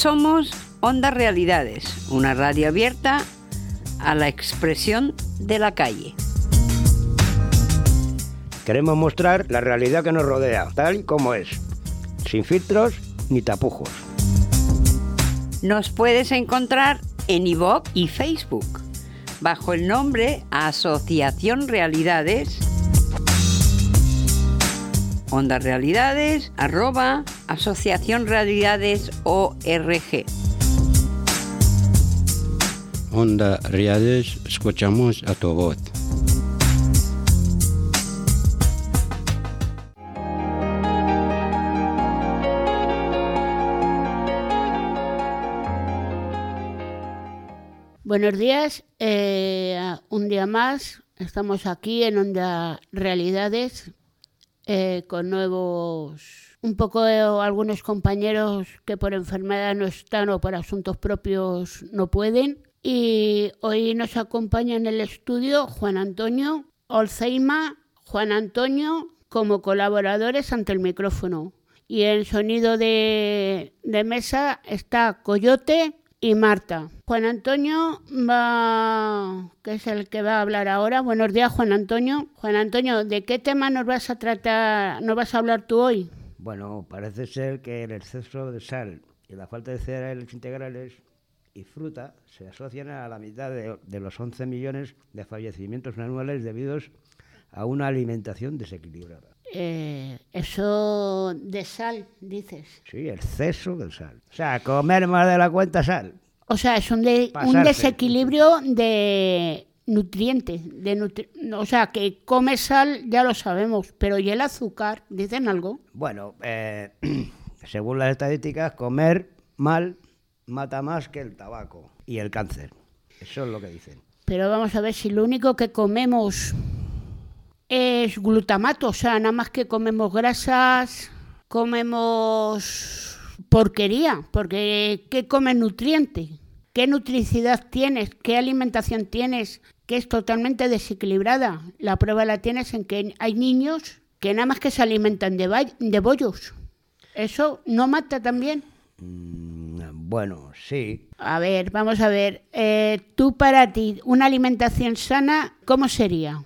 Somos Onda Realidades, una radio abierta a la expresión de la calle. Queremos mostrar la realidad que nos rodea, tal y como es, sin filtros ni tapujos. Nos puedes encontrar en iVoox y Facebook bajo el nombre Asociación Realidades. Onda Realidades, arroba Asociación Realidades ORG. Onda Realidades, escuchamos a tu voz. Buenos días, eh, un día más estamos aquí en Onda Realidades eh, con nuevos, un poco de, algunos compañeros que por enfermedad no están o por asuntos propios no pueden. Y hoy nos acompaña en el estudio Juan Antonio Olceima, Juan Antonio como colaboradores ante el micrófono. Y en sonido de, de mesa está Coyote y Marta. Juan Antonio va, que es el que va a hablar ahora. Buenos días, Juan Antonio. Juan Antonio, ¿de qué tema nos vas a tratar, nos vas a hablar tú hoy? Bueno, parece ser que el exceso de sal y la falta de cereales integrales y fruta se asocian a la mitad de, de los 11 millones de fallecimientos anuales debidos a una alimentación desequilibrada. Eh, eso de sal, dices. Sí, exceso de sal. O sea, comer más de la cuenta sal. O sea, es un, de- un desequilibrio de nutrientes. De nutri- o sea, que come sal ya lo sabemos, pero ¿y el azúcar? ¿Dicen algo? Bueno, eh, según las estadísticas, comer mal mata más que el tabaco y el cáncer. Eso es lo que dicen. Pero vamos a ver si lo único que comemos es glutamato, o sea, nada más que comemos grasas, comemos porquería, porque ¿qué comes nutriente? ¿Qué nutricidad tienes? ¿Qué alimentación tienes? Que es totalmente desequilibrada. La prueba la tienes en que hay niños que nada más que se alimentan de, de bollos. ¿Eso no mata también? Mm, bueno, sí. A ver, vamos a ver. eh, tú para ti, una alimentación sana, ¿cómo sería?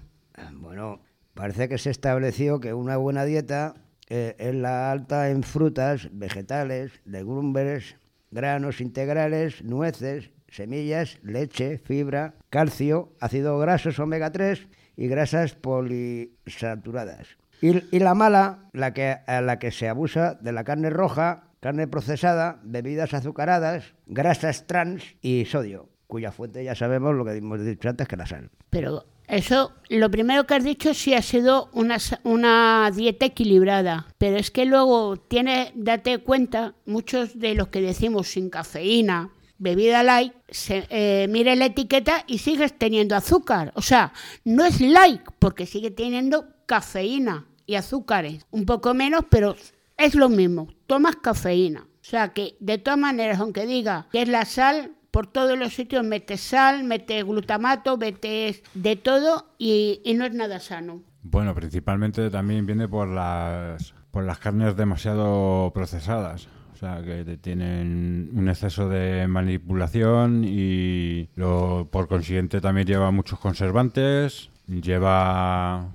Bueno, parece que se estableció que una buena dieta eh, es la alta en frutas, vegetales, legumbres, granos integrales, nueces, semillas, leche, fibra, calcio, ácidos grasos omega 3 y grasas polisaturadas. Y, la mala, la que, a la que se abusa de la carne roja, carne procesada, bebidas azucaradas, grasas trans y sodio, cuya fuente ya sabemos lo que hemos dicho antes que la sal. Pero eso, lo primero que has dicho sí ha sido una, una dieta equilibrada, pero es que luego tiene, date cuenta, muchos de los que decimos sin cafeína, bebida light, se, eh, mire la etiqueta y sigues teniendo azúcar. O sea, no es light porque sigue teniendo cafeína y azúcares. Un poco menos, pero es lo mismo. Tomas cafeína. O sea que, de todas maneras, aunque diga que es la sal, por todos los sitios metes sal, metes glutamato, metes de todo y, y no es nada sano. Bueno, principalmente también viene por las, por las carnes demasiado procesadas. O sea, que tienen un exceso de manipulación y lo, por consiguiente también lleva muchos conservantes, lleva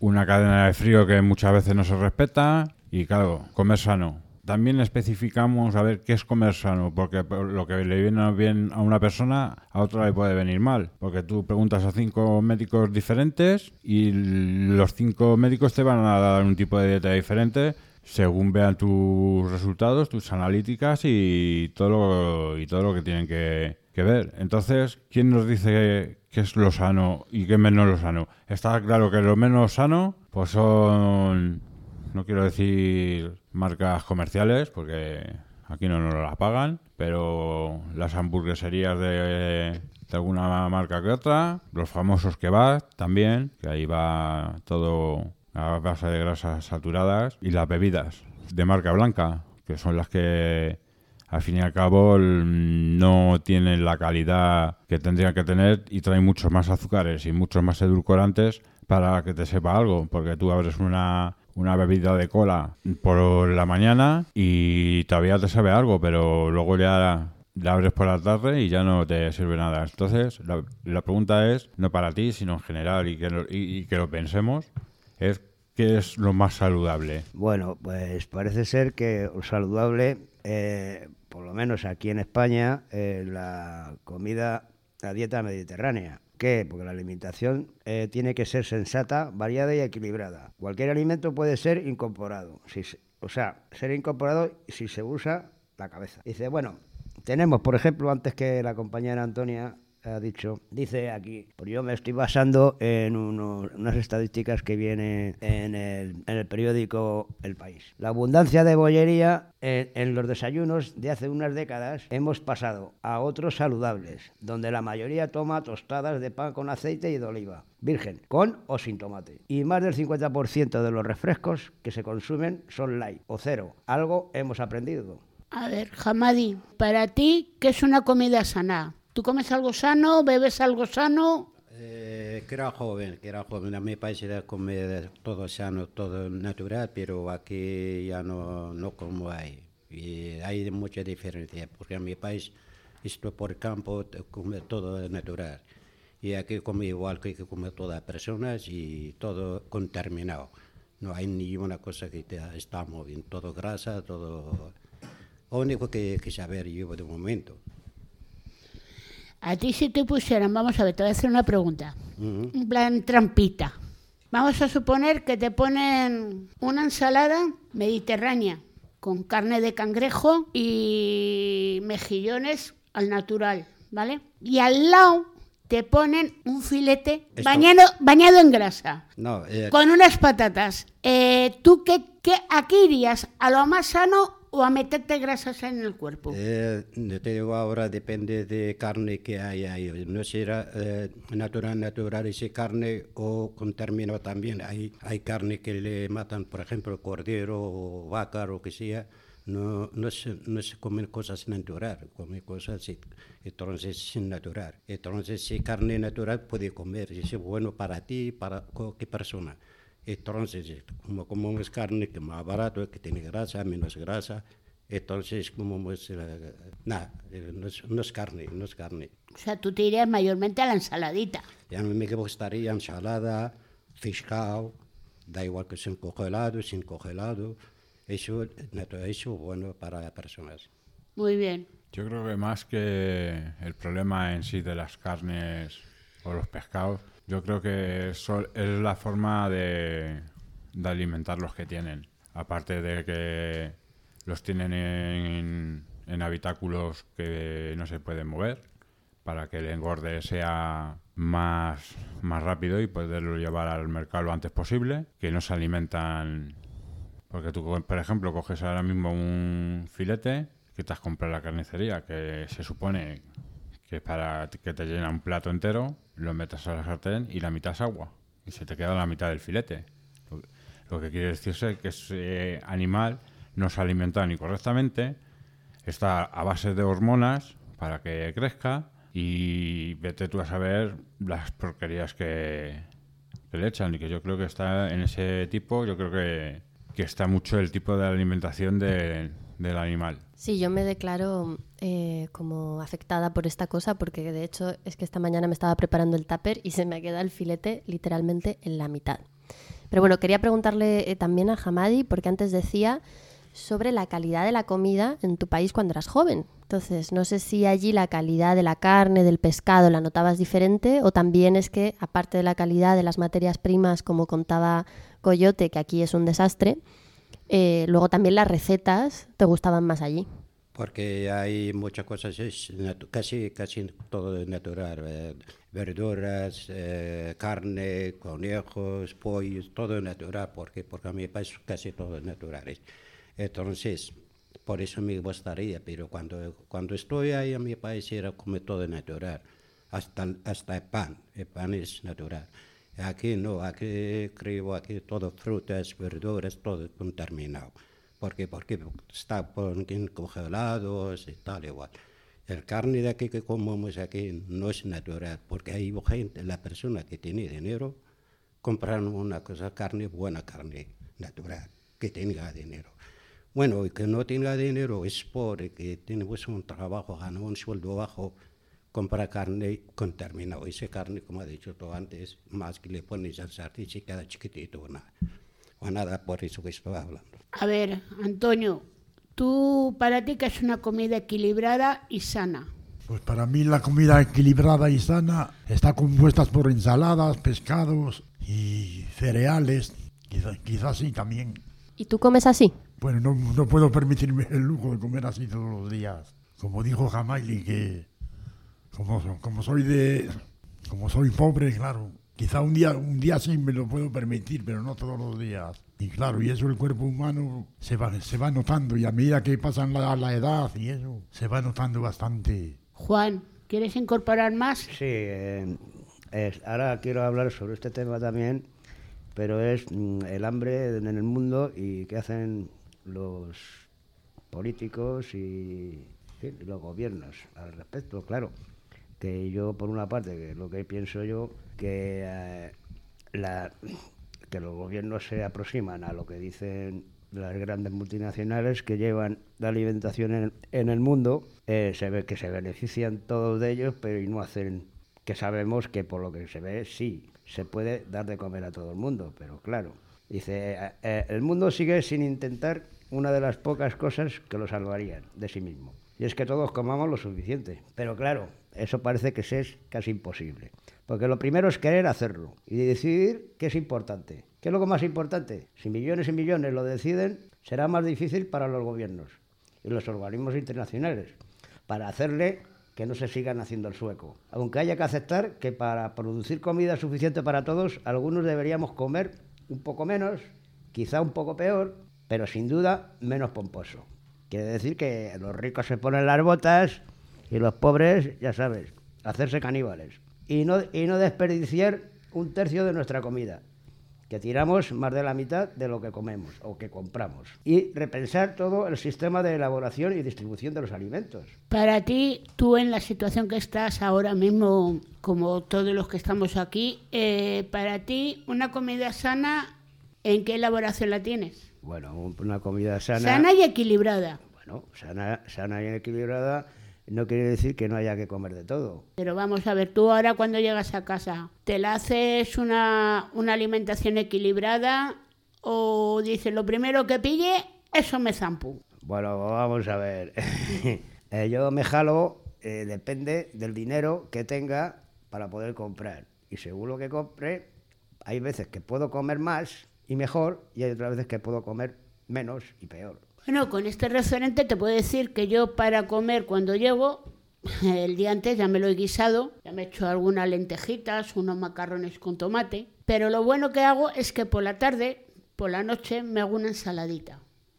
una cadena de frío que muchas veces no se respeta y claro, comer sano. También especificamos a ver qué es comer sano, porque por lo que le viene bien a una persona, a otra le puede venir mal. Porque tú preguntas a cinco médicos diferentes y los cinco médicos te van a dar un tipo de dieta diferente según vean tus resultados, tus analíticas y todo lo, y todo lo que tienen que, ver. Entonces, ¿quién nos dice qué es lo sano y qué menos lo sano? Está claro que lo menos sano pues son no quiero decir marcas comerciales porque aquí no nos las pagan, pero las hamburgueserías de, alguna marca que otra, los famosos kebab también, que ahí va todo a base de grasas saturadas, y las bebidas de marca blanca, que son las que al fin y al cabo no tienen la calidad que tendrían que tener y traen muchos más azúcares y muchos más edulcorantes para que te sepa algo, porque tú abres una, una bebida de cola por la mañana y todavía te sabe algo, pero luego ya la abres por la tarde y ya no te sirve nada. Entonces, la, la pregunta es, no para ti, sino en general, y que, lo, y, que lo pensemos, es qué es lo más saludable. Bueno, pues parece ser que saludable, eh, por lo menos aquí en España, eh, la comida, la dieta mediterránea. ¿Qué? Porque la alimentación eh, tiene que ser sensata, variada y equilibrada. Cualquier alimento puede ser incorporado. Si se- o sea, ser incorporado si se usa la cabeza. Dice, bueno, tenemos, por ejemplo, antes que la compañera Antonia ha dicho, dice aquí, pues yo me estoy basando en unas estadísticas que vienen en el, en el periódico El País. La abundancia de bollería en, en los desayunos de hace unas décadas hemos pasado a otros saludables, donde la mayoría toma tostadas de pan con aceite y de oliva, virgen, con o sin tomate. Y más del 50% de los refrescos que se consumen son light o cero. Algo hemos aprendido. A ver, Hamadi, para ti, ¿qué es una comida sana? ¿Tú comes algo sano? ¿Bebes algo sano? Eh, que era joven, que era joven, a mí parecía comer todo sano, todo natural, pero aquí ya no, no como hay. Y hay mucha diferencia, porque en mi país, esto por campo, come todo natural. Y aquí come igual que come todas las personas y todo contaminado. No hay ni una cosa que te está moviendo, todo grasa, todo... Lo único que, que saber yo de momento. A ti si te pusieran, vamos a ver, te voy a hacer una pregunta. En plan trampita. Vamos a suponer que te ponen una ensalada mediterránea con carne de cangrejo y mejillones al natural, ¿vale? Y al lado te ponen un filete Esto- bañado, bañado en grasa, No, eh, con unas patatas. Eh, ¿Tú qué, qué, a qué irías? ¿A lo más sano o a meterte grasas en el cuerpo? Eh, te digo ahora, depende de carne que hay ahí. No será eh, natural, natural esa carne o con término también. Hay, hay carne que le matan, por ejemplo, cordero o vaca o que sea. No, no, se, no se comen cosas natural, comen cosas si- entonces sin natural. Entonces, si carne natural puede comer, es bueno para ti, para cualquier persona. Entonces, como comemos carne que es más barato, que tiene grasa, menos grasa, entonces comemos, eh, nada, eh, no, es, no es carne, no es carne. O sea, tú te irías mayormente a la ensaladita. Y a mí me gustaría ensalada, fiscal, da igual que sin congelado, sin congelado, eso, eso bueno para las personas. Muy bien. Yo creo que más que el problema en sí de las carnes o los pescados, yo creo que sol- es la forma de, de alimentar los que tienen. Aparte de que los tienen en, habitáculos que no se pueden mover, para que el engorde sea más, más rápido y poderlo llevar al mercado lo antes posible, que no se alimentan porque tú, por ejemplo, coges ahora mismo un filete que te has comprado en la carnicería, que se supone que es para que te llena un plato entero, lo metes a la sartén y la mitad es agua. Y se te queda la mitad del filete. Lo que quiere decirse que ese animal no se alimenta ni correctamente, está a base de hormonas para que crezca y vete tú a saber las porquerías que, que le echan y que yo creo que está en ese tipo, yo creo que, que está mucho el tipo de alimentación de- del animal. Sí, yo me declaro eh, como afectada por esta cosa porque de hecho es que esta mañana me estaba preparando el tupper y se me ha quedado el filete literalmente en la mitad. Pero bueno, quería preguntarle eh, también a Hamadi porque antes decía sobre la calidad de la comida en tu país cuando eras joven. Entonces, no sé si allí la calidad de la carne, del pescado, la notabas diferente o también es que, aparte de la calidad de las materias primas, como contaba Coyote, que aquí es un desastre, eh, luego también las recetas te gustaban más allí. Porque hay muchas cosas, es casi, casi todo natural. eh, verduras, eh, carne, conejos, pollos, todo natural, porque, porque a mi país casi todo natural. Entonces, por eso me gustaría, pero cuando, cuando estoy ahí en mi país era como todo natural, hasta, hasta el pan, el pan es natural. Aquí no, aquí creo, aquí todo frutas, verduras, todo contaminado. ¿Por qué? Porque está congelados y tal igual. El carne de aquí que comemos aquí no es natural, porque hay gente, la persona que tiene dinero, compran una cosa, carne, buena carne. natural, que tenga dinero. Bueno, y que no tenga dinero es porque tenemos un trabajo, gana un sueldo bajo, compra carne contaminado. Esa carne, como ha dicho tú antes, más que le pones al sartén se queda chiquitito o nada. O nada, por eso que estaba hablando. A ver, Antonio, tú para ti que es una comida equilibrada y sana. Pues para mí la comida equilibrada y sana está compuesta por ensaladas, pescados y cereales. Quizás quizá sí también. ¿Y tú comes así? Bueno, no, no puedo permitirme el lujo de comer así todos los días. Como dijo Jamaili, que como, como soy de como soy pobre, claro, quizá un día un día sí me lo puedo permitir, pero no todos los días. Y claro, y eso el cuerpo humano se va, se va notando y a medida que pasan la, la edad y eso, se va notando bastante. Juan, ¿quieres incorporar más? Sí, eh, es- ahora quiero hablar sobre este tema también, pero es mm, el hambre en el mundo y qué hacen los políticos y los gobiernos al respecto, claro. Que yo, por una parte, que lo que pienso yo, que, eh, la, que los gobiernos se aproximan a lo que dicen las grandes multinacionales que llevan la alimentación en, en el mundo, eh, se ve que se benefician todos de ellos, pero y no hacen que sabemos que por lo que se ve sí se puede dar de comer a todo el mundo, pero claro, dice, eh, eh, el mundo sigue sin intentar una de las pocas cosas que lo salvarían de sí mismo, y es que todos comamos lo suficiente, pero claro, eso parece que es casi imposible, porque lo primero es querer hacerlo y decidir qué es importante. ¿Qué es lo más importante? Si millones y millones lo deciden, será más difícil para los gobiernos y los organismos internacionales para hacerle que no se sigan haciendo el sueco. Aunque haya que aceptar que para producir comida suficiente para todos, algunos deberíamos comer un poco menos, quizá un poco peor, pero sin duda menos pomposo. Quiere decir que los ricos se ponen las botas y los pobres, ya sabes, hacerse caníbales. Y no, y no desperdiciar un tercio de nuestra comida, que tiramos más de la mitad de lo que comemos o que compramos. Y repensar todo el sistema de elaboración y distribución de los alimentos. Para ti, tú en la situación que estás ahora mismo, como todos los que estamos aquí, eh, para ti una comida sana, ¿en qué elaboración la tienes? Bueno, un- una comida sana, Sana y equilibrada. bueno, sana, sana y equilibrada no quiere decir que no haya que comer de todo. Pero vamos a ver, tú ahora cuando llegas a casa, ¿te la haces una, una alimentación equilibrada o dices lo primero que pille, eso me zampo? Bueno, vamos a ver. Eh, yo me jalo, eh, depende del dinero que tenga para poder comprar. Y según lo que compre, hay veces que puedo comer más y mejor, y hay otras veces que puedo comer menos y peor. Bueno, con este referente te puedo decir que yo para comer cuando llego, el día antes ya me lo he guisado, ya me he hecho algunas lentejitas, unos macarrones con tomate, pero lo bueno que hago es que por la tarde, por la noche, me hago una ensaladita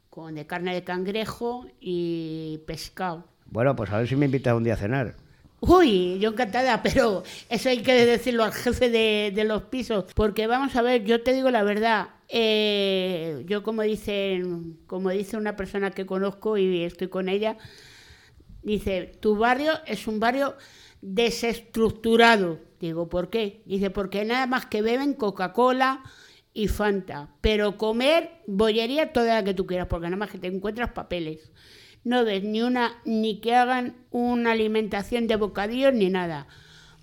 con de carne de cangrejo y pescado. Bueno, pues a ver si me invitas un día a cenar. Uy, yo encantada, pero eso hay que decirlo al jefe de, de los pisos, porque vamos a ver, yo te digo la verdad, eh, yo como dicen, como dice una persona que conozco y estoy con ella, dice, tu barrio es un barrio desestructurado. Digo, ¿por qué? Dice, porque nada más que beben Coca-Cola y Fanta, pero comer bollería toda la que tú quieras, porque nada más que te encuentras papeles. No ves ni una, ni que hagan una alimentación de bocadillos ni nada.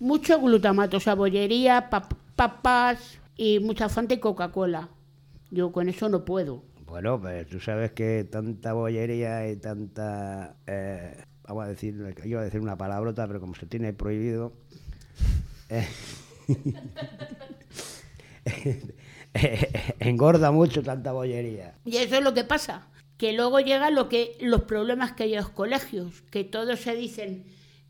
Mucho glutamato, o sea, bollería, pap- papas y mucha Fanta y Coca-Cola. Yo con eso no puedo. Bueno, pues tú sabes que tanta bollería y tanta... eh, vamos a decir, yo iba a decir una palabrota, pero como se tiene prohibido... eh, engorda mucho tanta bollería. Y eso es lo que pasa, que luego llegan lo que, los problemas que hay en los colegios, que todos se dicen,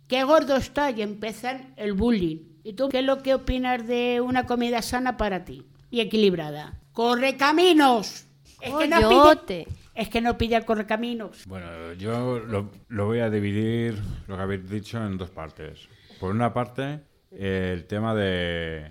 qué gordo está y empiezan el bullying. ¿Y tú qué es lo que opinas de una comida sana para ti y equilibrada? ¡Corre caminos! Es que no pilla, es que no pilla correcaminos. Bueno, yo lo, lo voy a dividir, lo que habéis dicho, en dos partes. Por una parte, el tema de,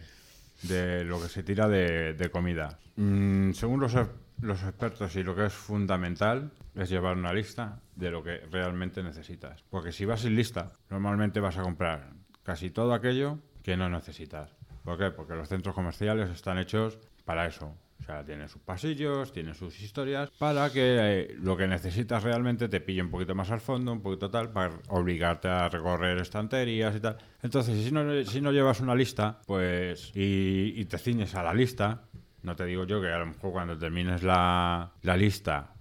de lo que se tira de, de comida. Mm, según los, los expertos y lo que es fundamental es llevar una lista de lo que realmente necesitas. Porque si vas sin lista, normalmente vas a comprar casi todo aquello que no necesitas. ¿Por qué? Porque los centros comerciales están hechos para eso. O sea, tiene sus pasillos, tiene sus historias, para que eh, lo que necesitas realmente te pille un poquito más al fondo, un poquito tal, para obligarte a recorrer estanterías y tal. Entonces, si no, si no llevas una lista, pues, y, te ciñes a la lista, no te digo yo que a lo mejor cuando termines la, la lista,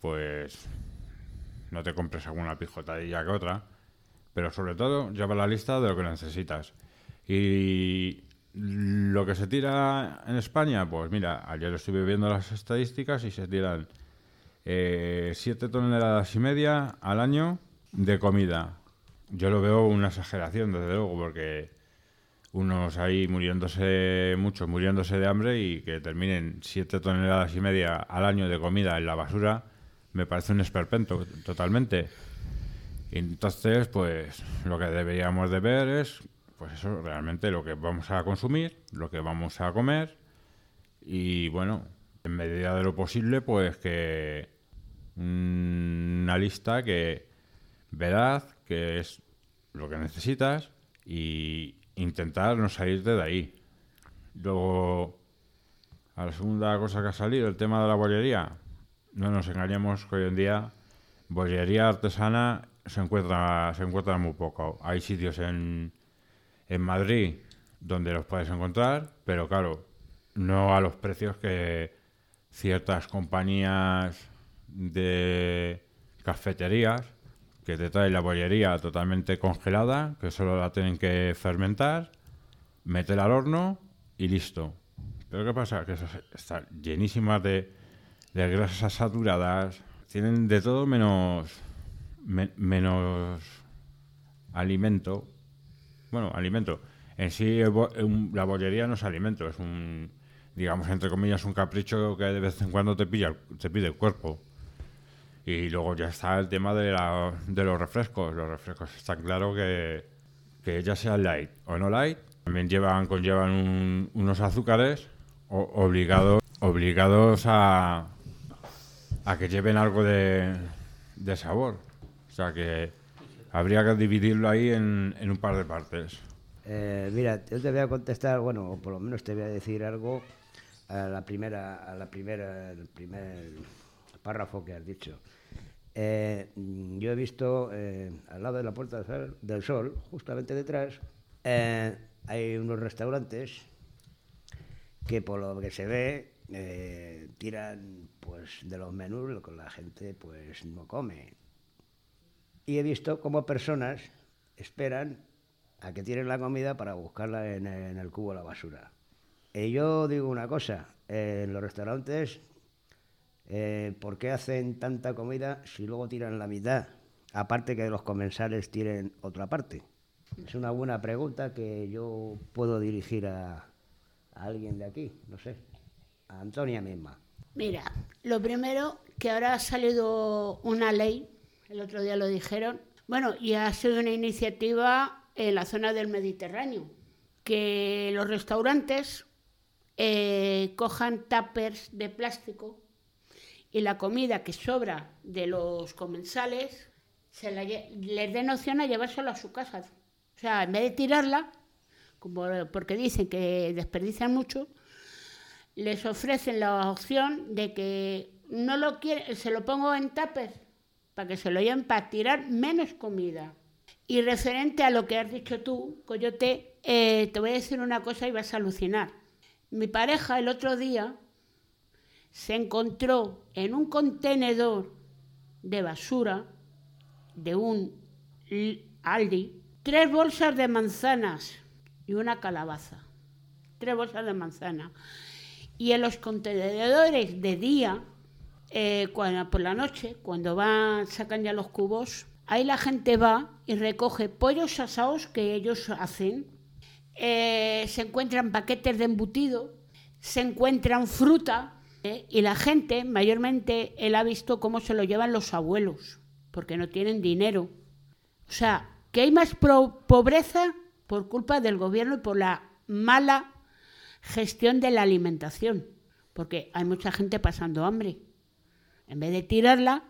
pues no te compres alguna pijotadilla que otra, pero sobre todo lleva la lista de lo que necesitas. Y lo que se tira en España, pues mira, ayer estuve viendo las estadísticas y se tiran 7 toneladas y media al año de comida. Yo lo veo una exageración, desde luego, porque unos ahí muriéndose, muchos muriéndose de hambre y que terminen 7 toneladas y media al año de comida en la basura, me parece un esperpento totalmente. Entonces, pues lo que deberíamos de ver es pues eso, realmente lo que vamos a consumir, lo que vamos a comer y bueno, en medida de lo posible, pues que una lista que veraz, que es lo que necesitas y intentar no salirte de ahí. Luego, a la segunda cosa que ha salido, el tema de la bollería. No nos engañemos que hoy en día bollería artesana se encuentra, se encuentra muy poco. Hay sitios en, en Madrid donde los puedes encontrar, pero claro, no a los precios que ciertas compañías de cafeterías que te traen la bollería totalmente congelada, que solo la tienen que fermentar, meter al horno y listo. Pero ¿qué pasa? Que están llenísimas de, de grasas saturadas, tienen de todo menos, menos alimento bueno, alimento. En sí, la bollería no es alimento, es un, digamos, entre comillas, un capricho que de vez en cuando te, pilla, te pide el cuerpo. Y luego ya está el tema de, la, de los refrescos. Los refrescos está claro que, que ya sea light o no light, también llevan, conllevan unos azúcares obligados, obligados a, a que lleven algo de, de sabor. O sea que Habría que dividirlo ahí en, un par de partes. Eh, mira, yo te voy a contestar, bueno, o por lo menos te voy a decir algo a la primera, a la primera, primer párrafo que has dicho. Eh, yo he visto eh, al lado de la Puerta del Sol, justamente detrás, hay unos restaurantes que por lo que se ve tiran pues de los menús lo que la gente pues no come y he visto cómo personas esperan a que tienen la comida para buscarla en, el cubo de la basura. Y yo digo una cosa, en los restaurantes, eh, ¿por qué hacen tanta comida si luego tiran la mitad? Aparte que los comensales tienen otra parte. Es una buena pregunta que yo puedo dirigir a, a alguien de aquí, no sé, a Antonia misma. Mira, lo primero que ahora ha salido una ley el otro día lo dijeron. Bueno, y ha sido una iniciativa en la zona del Mediterráneo, que los restaurantes eh, cojan tuppers de plástico y la comida que sobra de los comensales se les den opción a llevárselo a su casa. O sea, en vez de tirarla, como, porque dicen que desperdician mucho, les ofrecen la opción de que no lo quieren, se lo pongo en tupper para que se lo lleven para tirar menos comida. Y referente a lo que has dicho tú, Coyote, eh, te voy a decir una cosa y vas a alucinar. Mi pareja el otro día se encontró en un contenedor de basura de un Aldi tres bolsas de manzanas y una calabaza. Tres bolsas de manzana. Y en los contenedores de día eh, cuando, por la noche, cuando van, sacan ya los cubos, ahí la gente va y recoge pollos asados que ellos hacen, eh, se encuentran paquetes de embutido, se encuentran fruta eh, y la gente, mayormente, él ha visto cómo se lo llevan los abuelos, porque no tienen dinero. O sea, que hay más pobreza por culpa del gobierno y por la mala gestión de la alimentación, porque hay mucha gente pasando hambre. En vez de tirarla,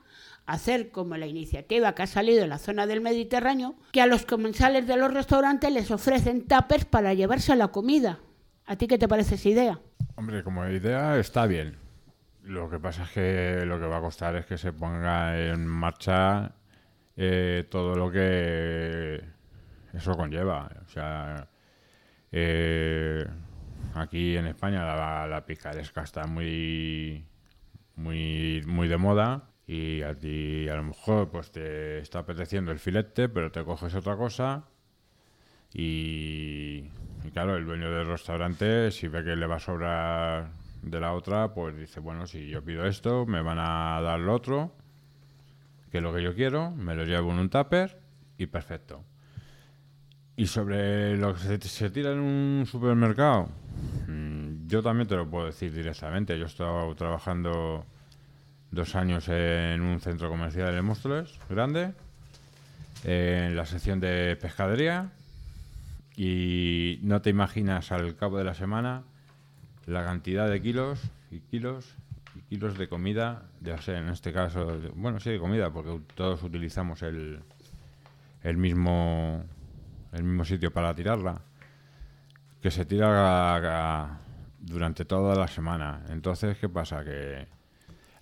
hacer como la iniciativa que ha salido en la zona del Mediterráneo, que a los comensales de los restaurantes les ofrecen tapers para llevarse la comida. ¿A ti qué te parece esa idea? Hombre, como idea está bien. Lo que pasa es que lo que va a costar es que se ponga en marcha eh, todo lo que eso conlleva. O sea, eh, aquí en España la, la picaresca está muy, muy, muy de moda y a ti a lo mejor pues te está apeteciendo el filete, pero te coges otra cosa y, claro, el dueño del restaurante si ve que le va a sobrar de la otra, pues dice, bueno, si yo pido esto, me van a dar lo otro, que es lo que yo quiero, me lo llevo en un tupper y perfecto. Y sobre lo que se, se tira en un supermercado, yo también te lo puedo decir directamente. Yo he estado trabajando dos años en un centro comercial de Móstoles, grande, en la sección de pescadería, y no te imaginas al cabo de la semana la cantidad de kilos y kilos y kilos de comida, ya sé, en este caso, bueno, sí de comida, porque todos utilizamos el, el mismo el mismo sitio para tirarla, que se tira a- durante toda la semana. Entonces, ¿qué pasa? Que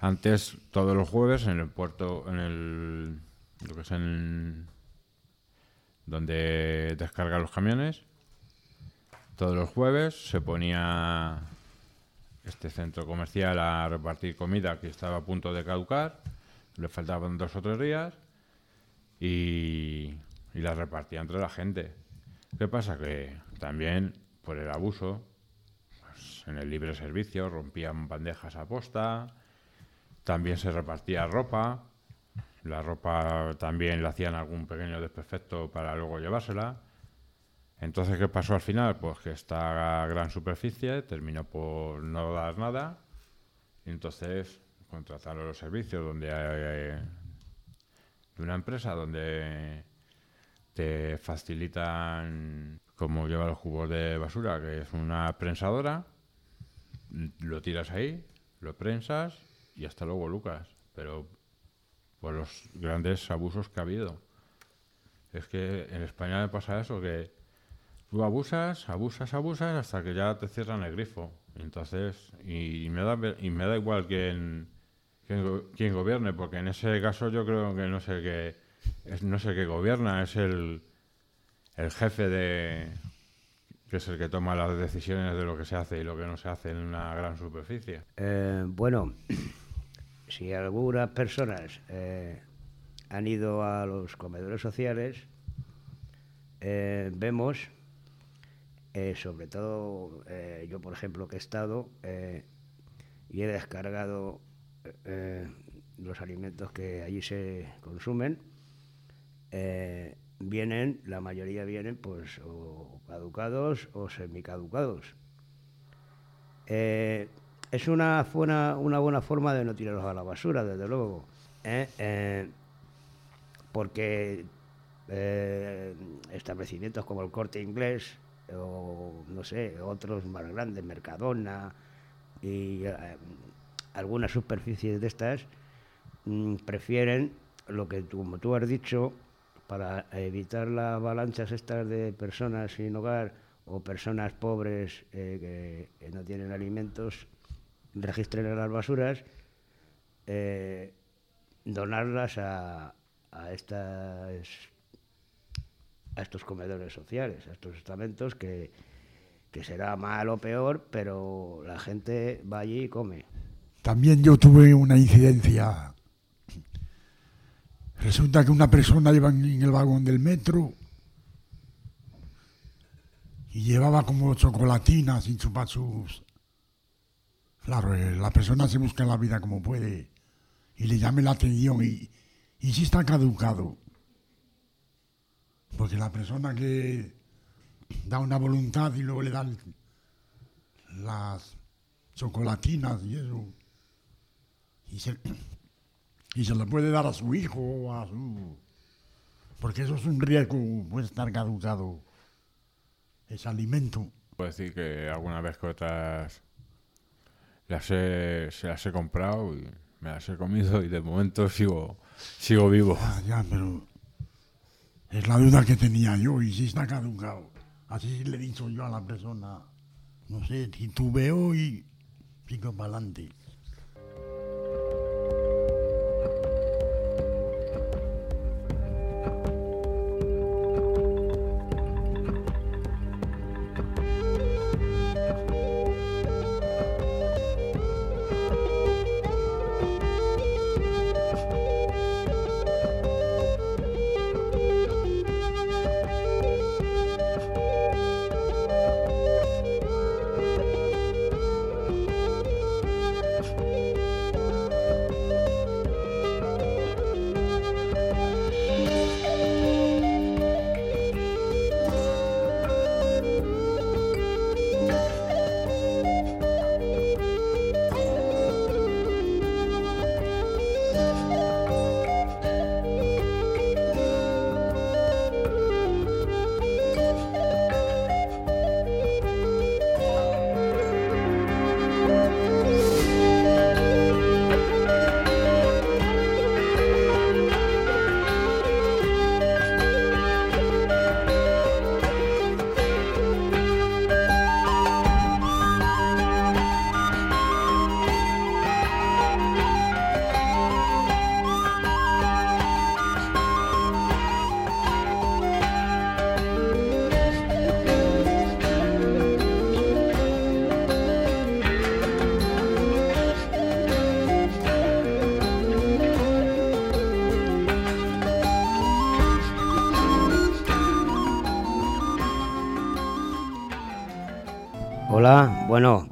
antes, todos los jueves, en el puerto, en el, lo que es en, donde descargan los camiones, todos los jueves se ponía este centro comercial a repartir comida que estaba a punto de caducar, le faltaban dos o tres días y, y la repartía entre la gente. ¿Qué pasa? Que también por el abuso, en el libre servicio rompían bandejas a posta, también se repartía ropa, la ropa también le hacían algún pequeño desperfecto para luego llevársela. Entonces, ¿qué pasó al final? Pues que esta gran superficie terminó por no dar nada. Y entonces contrataron los servicios donde hay, de una empresa donde te facilitan cómo llevar los cubos de basura, que es una prensadora. Lo tiras ahí, lo prensas y hasta luego, Lucas. Pero por los grandes abusos que ha habido. Es que en España me pasa eso, que tú abusas, abusas, abusas hasta que ya te cierran el grifo. Entonces, y, me da y me da igual quién, go- quién gobierne, porque en ese caso yo creo que no sé qué, no sé qué gobierna, es el, el jefe de que es el que toma las decisiones de lo que se hace y lo que no se hace en una gran superficie. Eh, bueno, si algunas personas eh, han ido a los comedores sociales, eh, vemos, sobre todo yo por ejemplo que he estado y he descargado los alimentos que allí se consumen, vienen, la mayoría vienen pues caducados o semicaducados. Eh, es una buena, una buena forma de no tirarlos a la basura, desde luego. ¿eh? Eh, porque eh, establecimientos como el Corte Inglés o, no sé, otros más grandes, Mercadona y algunas superficies de estas, mm, prefieren lo que, tú- como tú has dicho, para evitar las avalanchas estas de personas sin hogar o personas pobres eh, que, no tienen alimentos, registren en las basuras, eh, donarlas a, a, estas, a estos comedores sociales, a estos estamentos que, que será mal o peor, pero la gente va allí y come. También yo tuve una incidencia. Resulta que una persona iba en en el vagón del metro y llevaba como chocolatinas y chupachus. Claro, eh, la persona se busca la vida como puede y le llame la atención y, y si está caducado. Porque la persona que da una voluntad y luego le dan las chocolatinas y eso, y se, y se le puede dar a su hijo o a su... Porque eso es un riesgo, puede estar caducado ese alimento. Puedo decir que alguna vez que otras las he, se las he comprado y me las he comido y de momento sigo, sigo vivo. Ah, ya, pero es la duda que tenía yo y si está caducado. Así le he dicho yo a la persona, no sé, titubeo y sigo para adelante.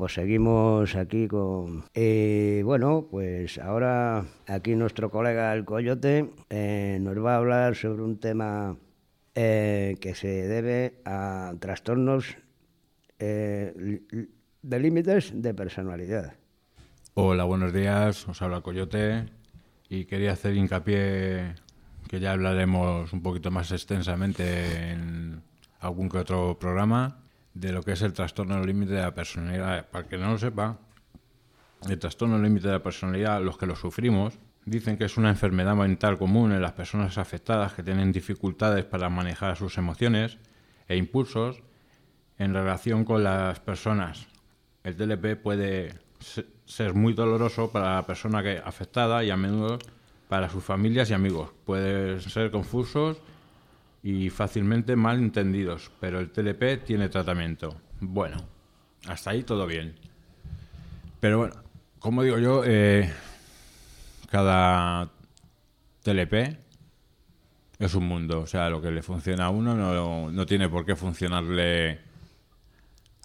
Pues seguimos aquí con... eh, bueno, pues ahora aquí nuestro colega el Coyote eh, nos va a hablar sobre un tema eh, que se debe a trastornos eh, de límites de personalidad. Hola, buenos días. Os habla Coyote y quería hacer hincapié que ya hablaremos un poquito más extensamente en algún que otro programa de lo que es el trastorno límite de la personalidad. Para que no lo sepa, el trastorno límite de la personalidad, los que lo sufrimos, dicen que es una enfermedad mental común en las personas afectadas que tienen dificultades para manejar sus emociones e impulsos en relación con las personas. El TLP puede se- ser muy doloroso para la persona que afectada y a menudo para sus familias y amigos. Pueden ser confusos y fácilmente mal entendidos, pero el TLP tiene tratamiento. Bueno, hasta ahí todo bien. Pero bueno, como digo yo, eh, cada TLP es un mundo. O sea, lo que le funciona a uno no, no tiene por qué funcionarle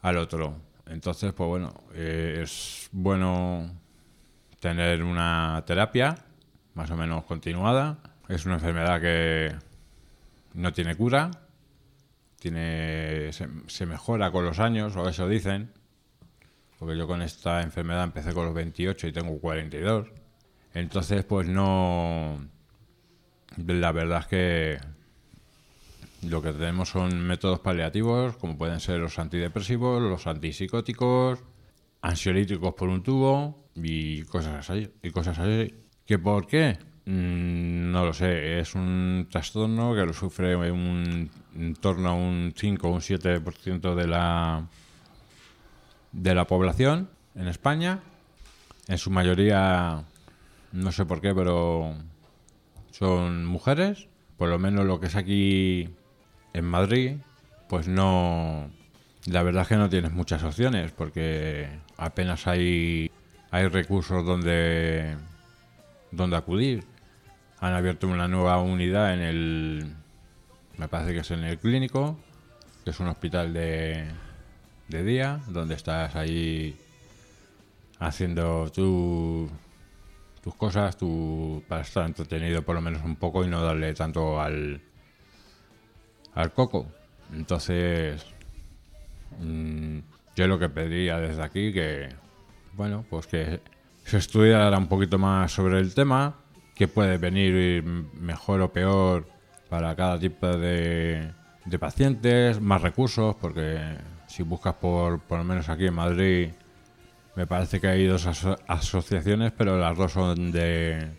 al otro. Entonces, pues bueno, eh, es bueno tener una terapia más o menos continuada. Es una enfermedad que no tiene cura, tiene, se, mejora con los años, o eso dicen, porque yo con esta enfermedad empecé con los 28 y tengo 42. Entonces, pues no... La verdad es que lo que tenemos son métodos paliativos, como pueden ser los antidepresivos, los antipsicóticos, ansiolíticos por un tubo y cosas así. Y cosas así. ¿Que por qué? Mm, no lo sé. Es un trastorno que lo sufre un, en torno a un 5 o un 7% de la, de la población en España. En su mayoría, no sé por qué, pero son mujeres. Por lo menos lo que es aquí en Madrid, pues no. La verdad es que no tienes muchas opciones porque apenas hay, hay recursos donde, donde acudir. Han abierto una nueva unidad en el. Me parece que es en el clínico, que es un hospital de, de día, donde estás ahí haciendo tu, tus cosas tu, para estar entretenido por lo menos un poco y no darle tanto al, al coco. Entonces, mm, yo lo que pediría desde aquí que, bueno, pues que se estudiara un poquito más sobre el tema, que puede venir mejor o peor para cada tipo de, pacientes, más recursos, porque si buscas por, por lo menos aquí en Madrid, me parece que hay dos aso- asociaciones, pero las dos son de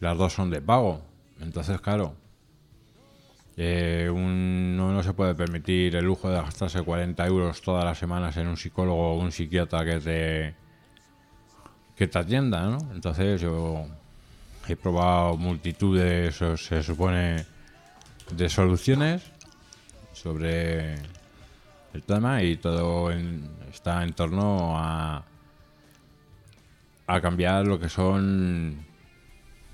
las dos son de pago. Entonces, claro, Eh, uno no se puede permitir el lujo de gastarse 40 euros todas las semanas en un psicólogo o un psiquiatra que te, que te atienda, ¿no? Entonces yo he probado multitud de, se supone, de soluciones sobre el tema y todo está en torno a, a cambiar lo que son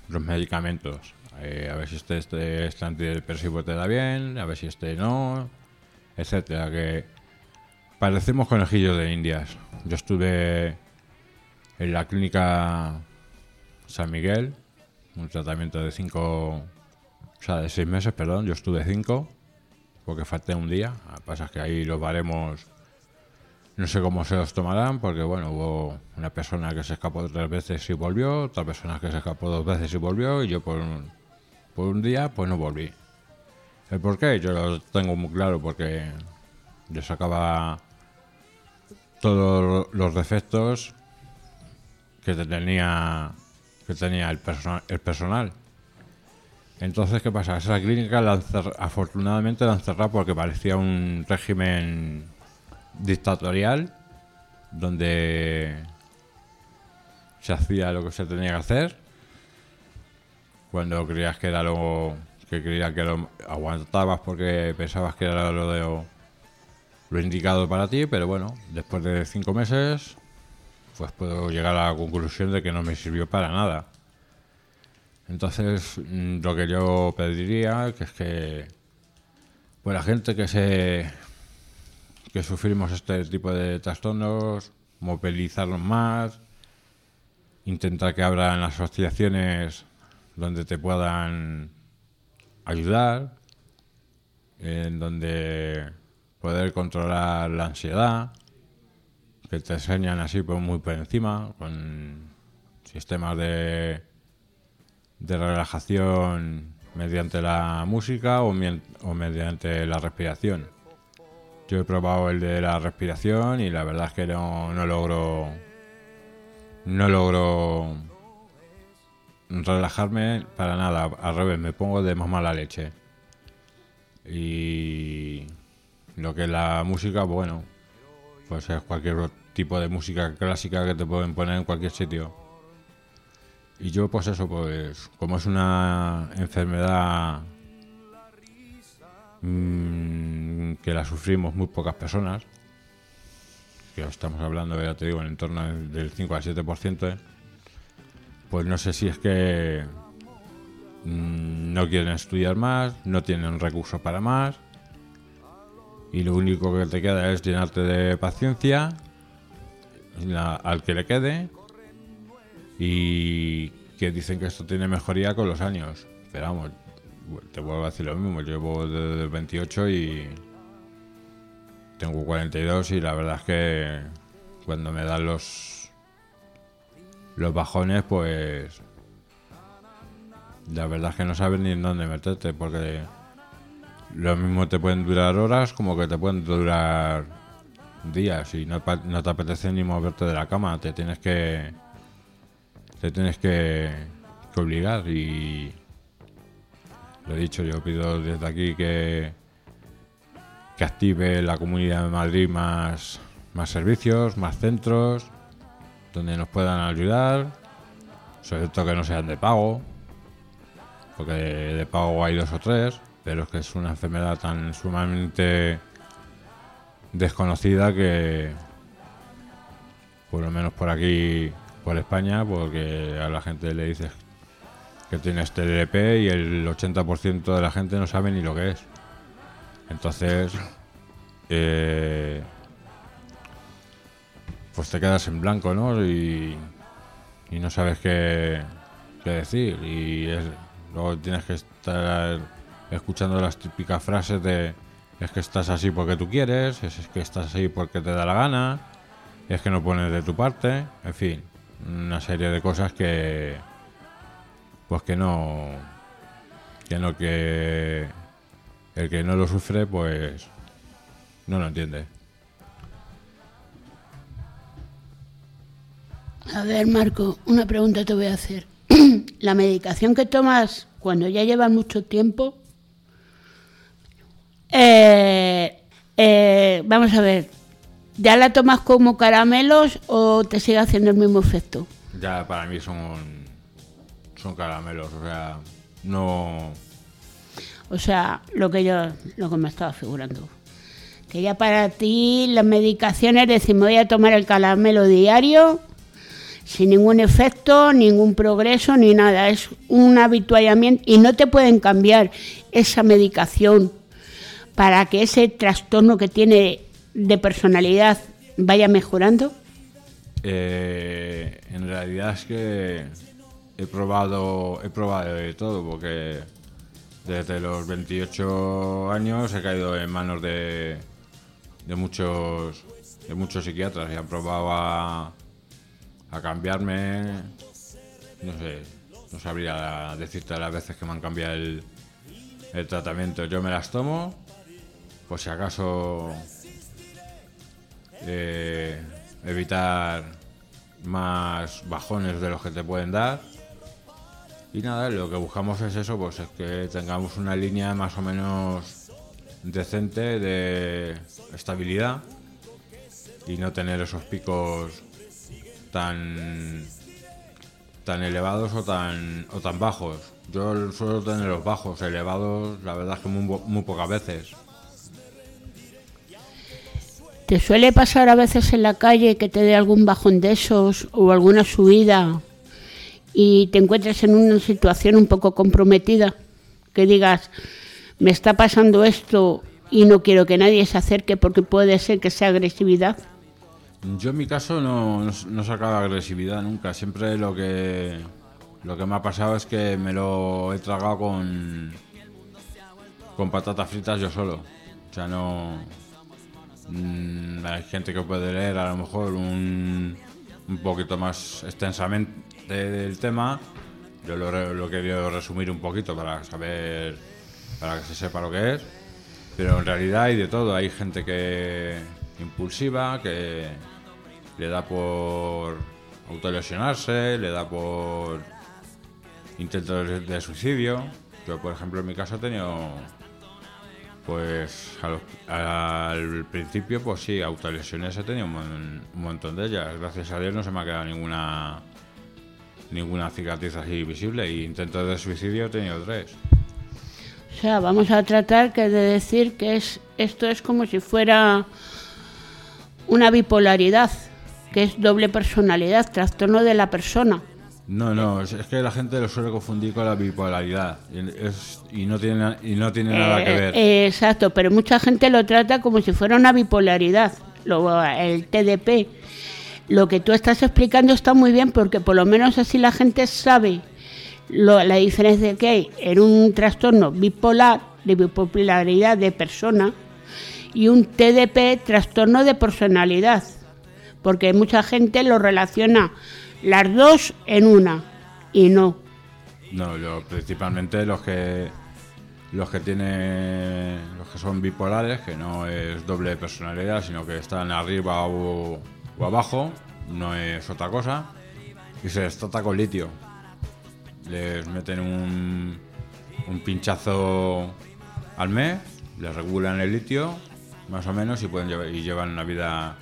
los medicamentos. Eh, a ver si este, este, este antidepresivo te da bien, a ver si este no, etcétera. Que parecemos conejillos de indias. Yo estuve en la clínica San Miguel, un tratamiento de cinco, o sea, de seis meses, perdón. Yo estuve cinco, porque falté un día. Pasa que ahí los baremos no sé cómo se los tomarán, porque bueno, hubo una persona que se escapó tres veces y volvió, otra persona que se escapó dos veces y volvió, y yo por un, por un día pues no volví. ¿El por qué? Yo lo tengo muy claro, porque yo sacaba todos los defectos que te tenía que tenía el, perso- el personal. Entonces, ¿qué pasa? Esa clínica la cer- afortunadamente la han cerrado porque parecía un régimen dictatorial donde se hacía lo que se tenía que hacer cuando creías que era lo que creías que lo aguantabas porque pensabas que era lo de lo indicado para ti pero bueno después de cinco meses pues puedo llegar a la conclusión de que no me sirvió para nada. Entonces mm, lo que yo pediría que es que pues la gente que se que sufrimos este tipo de trastornos, movilizarnos más, intentar que abran asociaciones donde te puedan ayudar, en donde poder controlar la ansiedad, que te enseñan así pues, muy por encima, con sistemas de, de relajación mediante la música o, o mediante la respiración. Yo he probado el de la respiración y la verdad es que no, no logro. No logro relajarme para nada. Al revés, me pongo de más mala leche. Y lo que es la música, bueno, pues es cualquier tipo de música clásica que te pueden poner en cualquier sitio. Y yo, pues eso, pues como es una enfermedad mm, que la sufrimos muy pocas personas, que estamos hablando, ya te digo, en torno del 5 al 7%, pues no sé si es que mm, no quieren estudiar más, no tienen recursos para más, y lo único que te queda es llenarte de paciencia al que le quede y que dicen que esto tiene mejoría con los años. Pero vamos, te vuelvo a decir lo mismo, llevo desde el 28 y tengo 42 y la verdad es que cuando me dan los los bajones pues la verdad es que no sabes ni en dónde meterte porque lo mismo te pueden durar horas como que te pueden durar días y no, te apetece ni moverte de la cama, te tienes que te tienes que, que obligar y lo he dicho, yo pido desde aquí que que active la Comunidad de Madrid más, más servicios, más centros, donde nos puedan ayudar, sobre todo que no sean de pago, porque de, de pago hay dos o tres, pero es que es una enfermedad tan sumamente desconocida que, por lo menos por aquí, por España, porque a la gente le dices que tiene este LP y el 80% de la gente no sabe ni lo que es. Entonces, eh, pues te quedas en blanco, ¿no? Y, y no sabes qué, qué decir. Y es- luego tienes que estar escuchando las típicas frases de es que estás así porque tú quieres, es que estás así porque te da la gana, es que no pones de tu parte, en fin, una serie de cosas que pues que no que no que el que no lo sufre pues no lo entiende. A ver, Marco, una pregunta te voy a hacer. ¿La medicación que tomas cuando ya llevas mucho tiempo Eh, eh, vamos a ver, ¿ya la tomas como caramelos o te sigue haciendo el mismo efecto? Ya para mí son, son caramelos, o sea, no... O sea, lo que yo, lo que me estaba figurando. Que ya para ti las medicaciones, decimos, voy a tomar el caramelo diario, sin ningún efecto, ningún progreso, ni nada. Es un habituallamiento y no te pueden cambiar esa medicación para que ese trastorno que tiene de personalidad vaya mejorando. Eh, en realidad es que he probado, he probado de todo, porque desde los 28 años he caído en manos de, de muchos de muchos psiquiatras y han probado a, a cambiarme. No sé, no sabría decirte las veces que me han cambiado el, el tratamiento. Yo me las tomo, por si acaso eh, evitar más bajones de los que te pueden dar. Y nada, lo que buscamos es eso, pues es que tengamos una línea más o menos decente de estabilidad y no tener esos picos tan tan elevados o tan o tan bajos. Yo suelo tener los bajos, elevados, la verdad es que muy, muy pocas veces. ¿Te suele pasar a veces en la calle que te dé algún bajón de esos o alguna subida y te encuentres en una situación un poco comprometida? Que digas, me está pasando esto y no quiero que nadie se acerque porque puede ser que sea agresividad. Yo en mi caso no, sacaba agresividad nunca. Siempre lo que lo que me ha pasado es que me lo he tragado con con patatas fritas yo solo. O sea, no mm, hay gente que puede leer a lo mejor un, un poquito más extensamente del tema. Yo lo, lo he resumir un poquito para saber, para que se sepa lo que es. Pero en realidad hay de todo. Hay gente que impulsiva, que le da por autolesionarse, le da por intentos de suicidio. Yo, por ejemplo, en mi caso he tenido, pues al, principio, pues sí, autolesiones he tenido un, un montón de ellas. Gracias a Dios no se me ha quedado ninguna ninguna cicatriz así visible y intentos de suicidio he tenido tres. O sea, vamos a tratar que de decir que es esto es como si fuera una bipolaridad, que es doble personalidad, trastorno de la persona. No, no, es, que la gente lo suele confundir con la bipolaridad y, es- y no tiene, y no tiene nada que Eh, ver. eh, exacto, pero mucha gente lo trata como si fuera una bipolaridad, lo- el TDP. Lo que tú estás explicando está muy bien porque por lo menos así la gente sabe lo- la diferencia que hay en un trastorno bipolar, de bipolaridad de persona, y un TDP, trastorno de personalidad. Porque mucha gente lo relaciona las dos en una, y no. No, lo- principalmente los que los que tienen los que son bipolares, que no es doble personalidad, sino que están arriba o, o abajo, no es otra cosa, y se les trata con litio. Les meten un, un pinchazo al mes, les regulan el litio, más o menos, y pueden llevar, y llevan una vida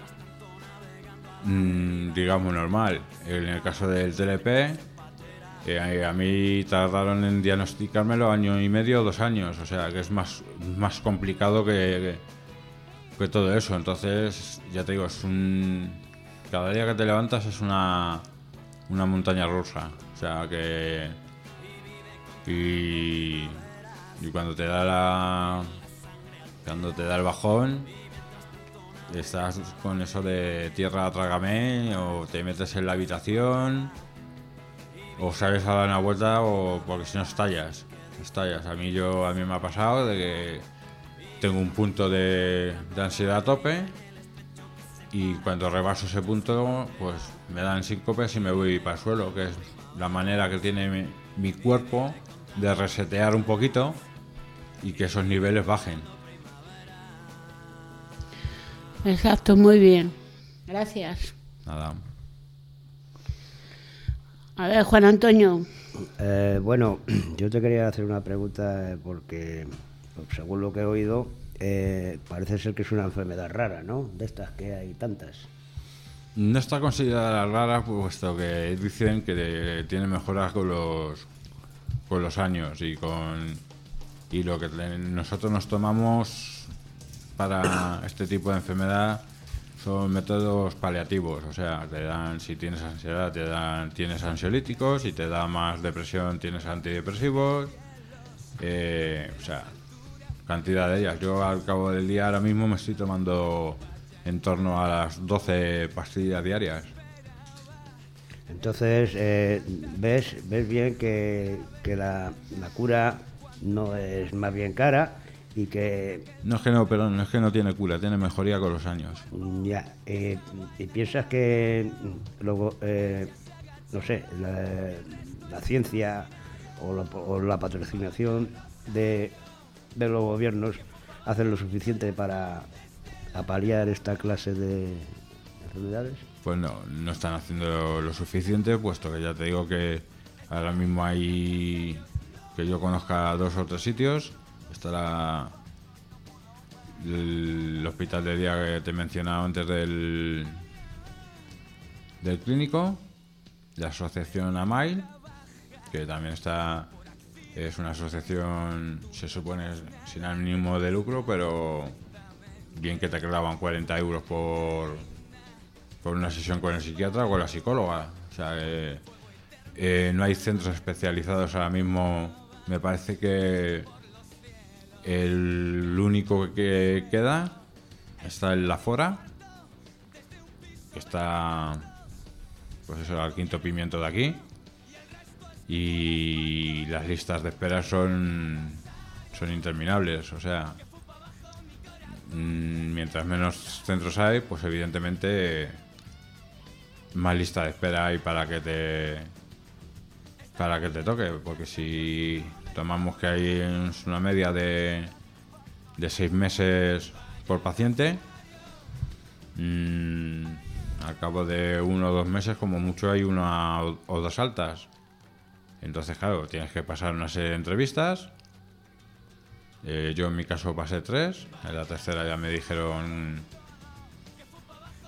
mm, digamos normal. En el caso del TLP, eh, a mí tardaron en diagnosticármelo año y medio dos años, o sea que es más, más complicado que, que todo eso. Entonces, ya te digo, es un. Cada día que te levantas es una, una montaña rusa. O sea que. Y. Y cuando te da la. Cuando te da el bajón, estás con eso de tierra trágame o te metes en la habitación o sales a dar una vuelta o porque si no estallas estallas. A mí yo a mí me ha pasado de que tengo un punto de, ansiedad a tope y cuando rebaso ese punto pues me dan síncopes y me voy para el suelo que es la manera que tiene mi, mi cuerpo de resetear un poquito y que esos niveles bajen Exacto, muy bien. Gracias. nada A ver, Juan Antonio, Eh, bueno, yo te quería hacer una pregunta eh, porque, pues, según lo que he oído, eh, parece ser que es una enfermedad rara, ¿no? De estas que hay tantas. No está considerada rara, puesto que dicen que tiene mejoras con los, con los años y con y lo que nosotros nos tomamos para este tipo de enfermedad son métodos paliativos, o sea, te dan, si tienes ansiedad, te dan, tienes ansiolíticos, si te da más depresión, tienes antidepresivos, eh, o sea, cantidad de ellas. Yo al cabo del día ahora mismo me estoy tomando en torno a las 12 pastillas diarias. Entonces, eh, ves, ves bien que, que la, la cura no es más bien cara y que No es que no, perdón, no es que no tiene cura, tiene mejoría con los años. ya, eh, y piensas que mm, luego, eh, no sé, la, la ciencia o la, o la patrocinación de, de los gobiernos hacen lo suficiente para apalear esta clase de enfermedades. Pues no, no están haciendo lo suficiente, puesto que ya te digo que ahora mismo hay, que yo conozca dos o tres sitios, está la- el hospital de día que te he mencionado antes del, del clínico, la asociación AMAIL, que también está, es una asociación, se supone, sin ánimo de lucro, pero bien que te clavan 40 euros por, por una sesión con el psiquiatra o con la psicóloga. O sea, eh, no hay centros especializados ahora mismo. Me parece que el único que queda está en la Fora, que está, pues eso, al quinto pimiento de aquí. Y las listas de espera son, son interminables. O sea, Mm, mientras menos centros hay, pues evidentemente más lista de espera hay para que te para que te toque, porque si tomamos que hay una media de de seis meses por paciente, mm, al cabo de uno o dos meses como mucho hay una o, dos altas. Entonces, claro, tienes que pasar una serie de entrevistas, eh, yo en mi caso pasé tres. En la tercera ya me dijeron.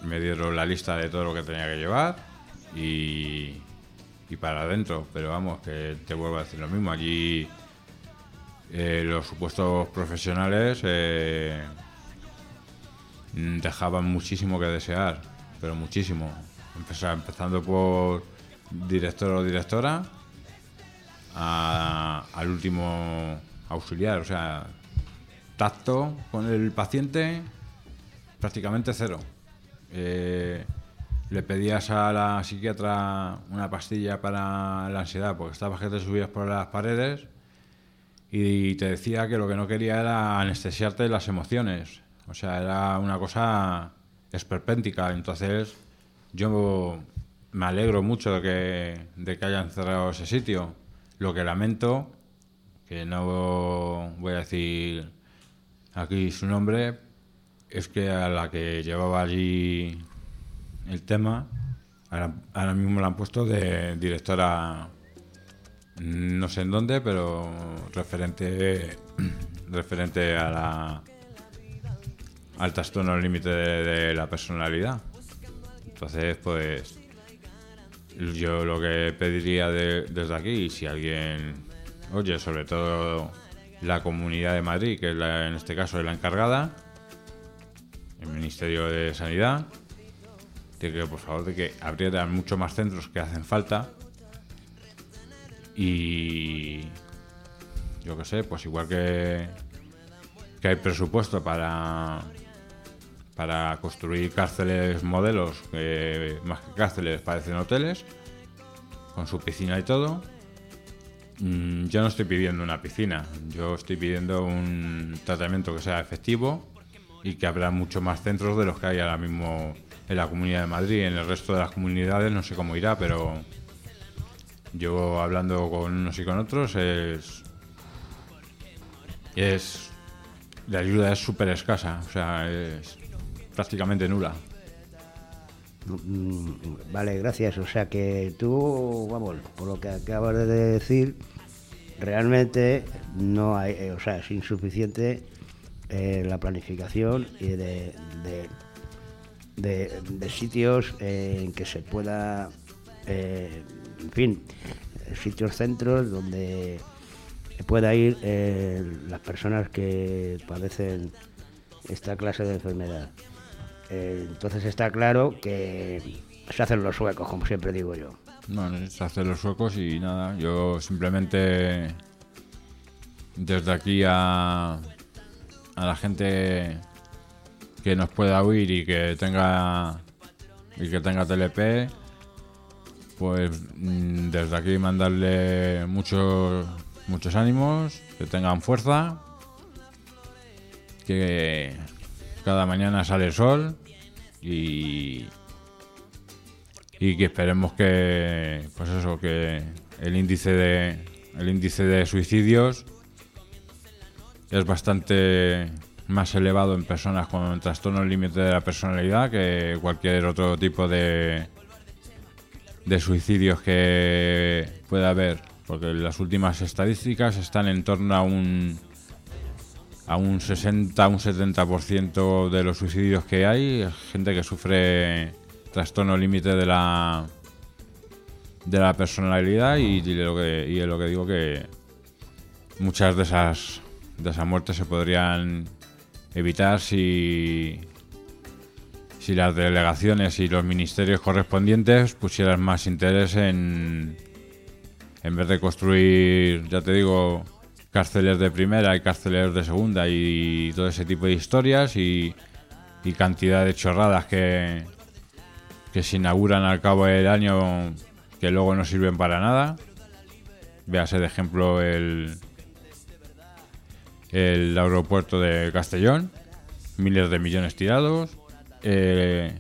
Me dieron la lista de todo lo que tenía que llevar. Y. Y para adentro. Pero vamos, que te vuelvo a decir lo mismo. Allí. eh, los supuestos profesionales. eh, dejaban muchísimo que desear. Pero muchísimo. Empeza- empezando por director o directora. al último auxiliar, o sea, tacto con el paciente prácticamente cero. Eh, le pedías a la psiquiatra una pastilla para la ansiedad porque estabas que te subías por las paredes y te decía que lo que no quería era anestesiarte las emociones. O sea, era una cosa esperpéntica. Entonces, yo me alegro mucho de que, de que hayan cerrado ese sitio. Lo que lamento, que no voy a decir aquí su nombre, es que a la que llevaba allí el tema, ahora, ahora mismo la han puesto de directora, no sé en dónde, pero referente, referente a la al trastorno límite de, la personalidad. Entonces, pues yo lo que pediría de- desde aquí, si alguien oye, sobre todo la Comunidad de Madrid, que es la- en este caso es la encargada, el Ministerio de Sanidad, de que por favor de que abrieran mucho más centros que hacen falta. Y yo qué sé, pues igual que que hay presupuesto para para construir cárceles modelos que más que cárceles parecen hoteles con su piscina y todo. Mm, yo no estoy pidiendo una piscina yo estoy pidiendo un tratamiento que sea efectivo y que habrá mucho más centros de los que hay ahora mismo en la Comunidad de Madrid en el resto de las comunidades no sé cómo irá pero yo hablando con unos y con otros es la ayuda es súper escasa, o sea, es prácticamente nula. Mm, Vale, gracias. O sea que tú, vamos, por lo que acabas de decir, realmente no hay, eh, o sea, es insuficiente eh, la planificación y de, de- sitios en que se pueda, eh, en fin, sitios centros donde pueda ir eh, las personas que padecen esta clase de enfermedad. Eh, entonces está claro que se hacen los suecos, como siempre digo yo. No, se hacen los suecos y nada, yo simplemente desde aquí a, a la gente que nos pueda oír y que tenga y que tenga TLP, pues mm, desde aquí mandarle muchos muchos ánimos, que tengan fuerza, que cada mañana sale el sol y y que esperemos que pues eso que el índice de el índice de suicidios es bastante más elevado en personas con trastorno límite de la personalidad que cualquier otro tipo de de suicidios que pueda haber porque las últimas estadísticas están en torno a un a un 60 un 70% de los suicidios que hay gente que sufre trastorno límite de la de la personalidad y, y lo que y es lo que digo que muchas de esas de esas muertes se podrían evitar si si las delegaciones y los ministerios correspondientes pusieran más interés en en vez de construir ya te digo cárceles de primera y cárceles de segunda y todo ese tipo de historias y, y cantidad de chorradas que que se inauguran al cabo del año que luego no sirven para nada. Véase de ejemplo el, el aeropuerto de Castellón, miles de millones tirados. eh,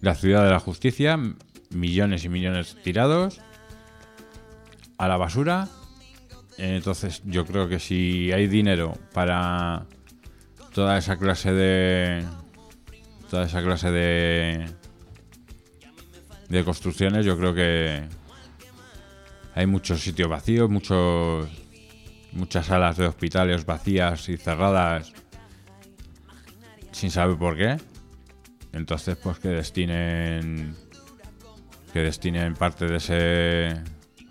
la ciudad de la justicia, millones y millones tirados. A la basura. Entonces yo creo que si hay dinero para toda esa clase de... Toda esa clase de de construcciones, yo creo que hay muchos sitios vacíos, muchos muchas salas de hospitales vacías y cerradas sin saber por qué. Entonces, pues que destinen que destinen parte de ese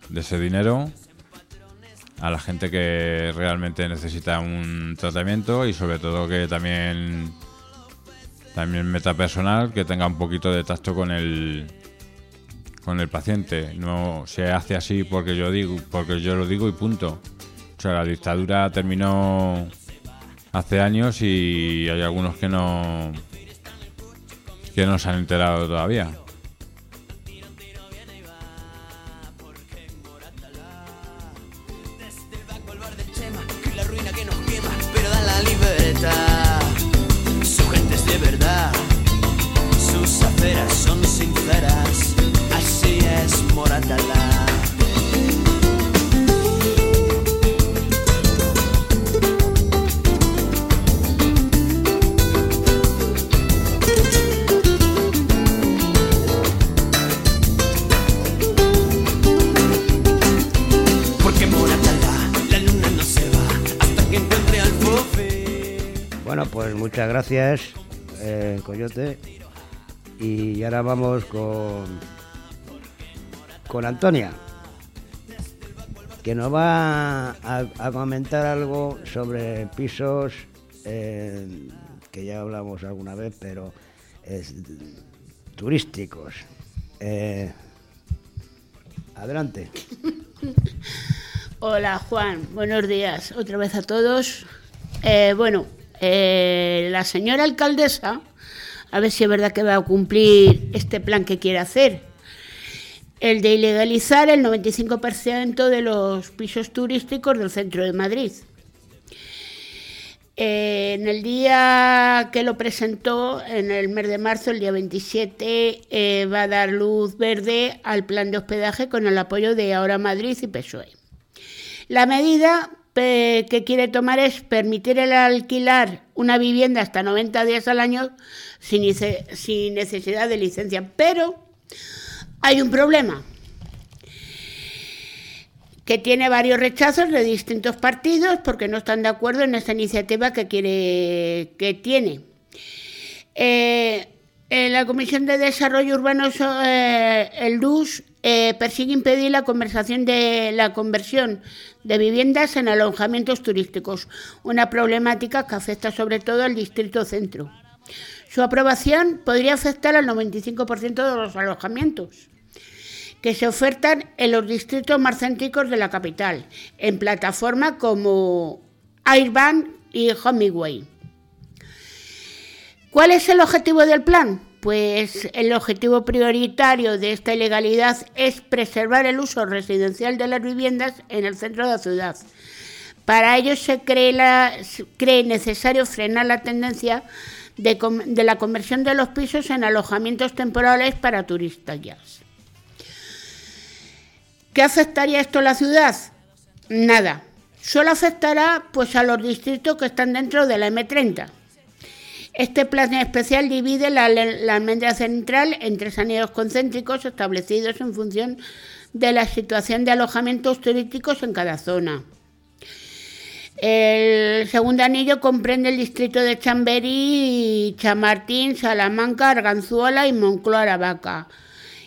de ese dinero a la gente que realmente necesita un tratamiento y sobre todo que también también meta personal que tenga un poquito de tacto con el con el paciente. No se hace así porque yo digo, porque yo lo digo y punto. Sea, la dictadura terminó hace años y hay algunos que no que no se han enterado todavía. Con, con Antonia, que nos va a, comentar algo sobre pisos eh, que ya hablamos alguna vez, pero turísticos. Eh, adelante. Hola Juan, buenos días otra vez a todos. Eh, bueno, la señora alcaldesa, a ver si es verdad que va a cumplir este plan que quiere hacer. El de ilegalizar el 95% de los pisos turísticos del centro de Madrid. Eh, en el día que lo presentó, en el mes de marzo, el día 27, eh, va a dar luz verde al plan de hospedaje con el apoyo de Ahora Madrid y PSOE. La medida que quiere tomar es permitir el alquilar una vivienda hasta 90 días al año sin, necesidad de licencia. Pero hay un problema. que tiene varios rechazos de distintos partidos porque no están de acuerdo en esta iniciativa que quiere que tiene. Eh, en la Comisión de Desarrollo Urbano, eh, el DUS, eh, persigue impedir la conversación de la conversión de viviendas en alojamientos turísticos, una problemática que afecta sobre todo al distrito centro. Su aprobación podría afectar al 95% de los alojamientos que se ofertan en los distritos más céntricos de la capital, en plataformas como Airbnb y Homeway. ¿Cuál es el objetivo del plan? Pues el objetivo prioritario de esta ilegalidad es preservar el uso residencial de las viviendas en el centro de la ciudad. Para ello se cree, necesario frenar la tendencia de, de, la conversión de los pisos en alojamientos temporales para turistas. ¿Qué afectaría esto a la ciudad? Nada. Solo afectará pues, a los distritos que están dentro de la M30 este plan especial divide la, almendra central en tres anillos concéntricos establecidos en función de la situación de alojamientos turísticos en cada zona. El segundo anillo comprende el distrito de Chamberí, Chamartín, Salamanca, Arganzuela y Moncloa Aravaca.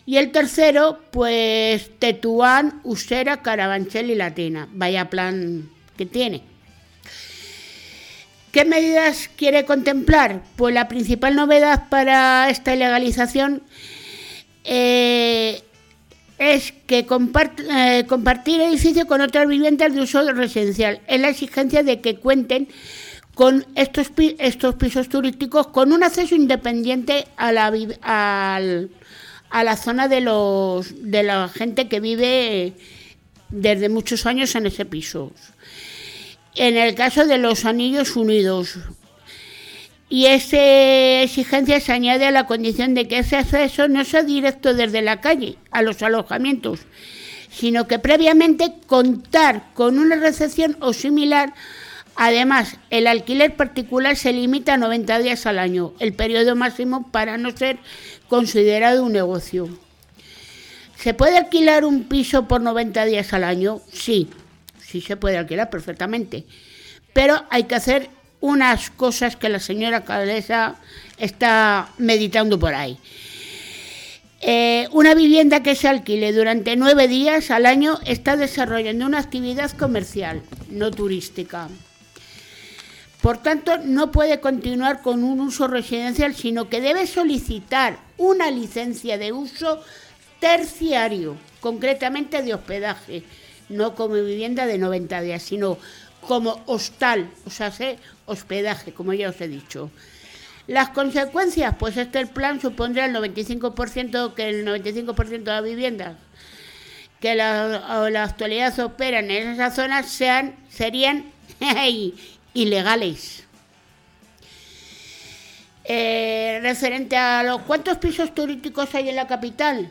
Y el tercero, pues Tetuán, Usera, Carabanchel y Latina. Vaya plan que tiene. ¿Qué medidas quiere contemplar? Pues la principal novedad para esta legalización eh, es que eh, compartir edificio con otras viviendas de uso residencial. Es la exigencia de que cuenten con estos, estos pisos turísticos con un acceso independiente a la, a la zona de, los, de la gente que vive desde muchos años en ese piso en el caso de los anillos unidos. Y esa exigencia se añade a la condición de que ese acceso no sea directo desde la calle a los alojamientos, sino que previamente contar con una recepción o similar. Además, el alquiler particular se limita a 90 días al año, el periodo máximo para no ser considerado un negocio. ¿Se puede alquilar un piso por 90 días al año? Sí, sí se puede alquilar perfectamente. Pero hay que hacer unas cosas que la señora alcaldesa está meditando por ahí. Eh, una vivienda que se alquile durante nueve días al año está desarrollando una actividad comercial, no turística. Por tanto, no puede continuar con un uso residencial, sino que debe solicitar una licencia de uso terciario, concretamente de hospedaje, no como vivienda de 90 días, sino como hostal, o sea, hospedaje, como ya os he dicho. Las consecuencias, pues este plan supondrá el 95%, que el 95% de las viviendas que la, la actualidad operan en esas zonas sean, serían ilegales. Eh, referente a los cuántos pisos turísticos hay en la capital,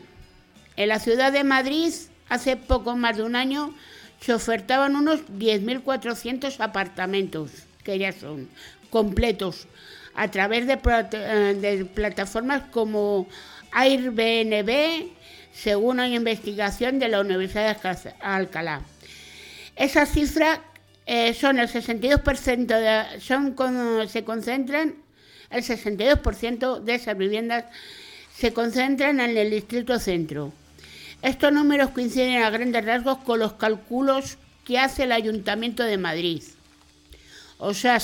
en la ciudad de Madrid hace poco más de un año se ofertaban unos 10.400 apartamentos, que ya son completos, a través de, eh, plataformas como Airbnb, según una investigación de la Universidad de Alcalá. Esas cifras eh, son el 62% de, se concentran el 62% de esas viviendas se concentran en el distrito centro. Estos números coinciden a grandes rasgos con los cálculos que hace el Ayuntamiento de Madrid. O sea,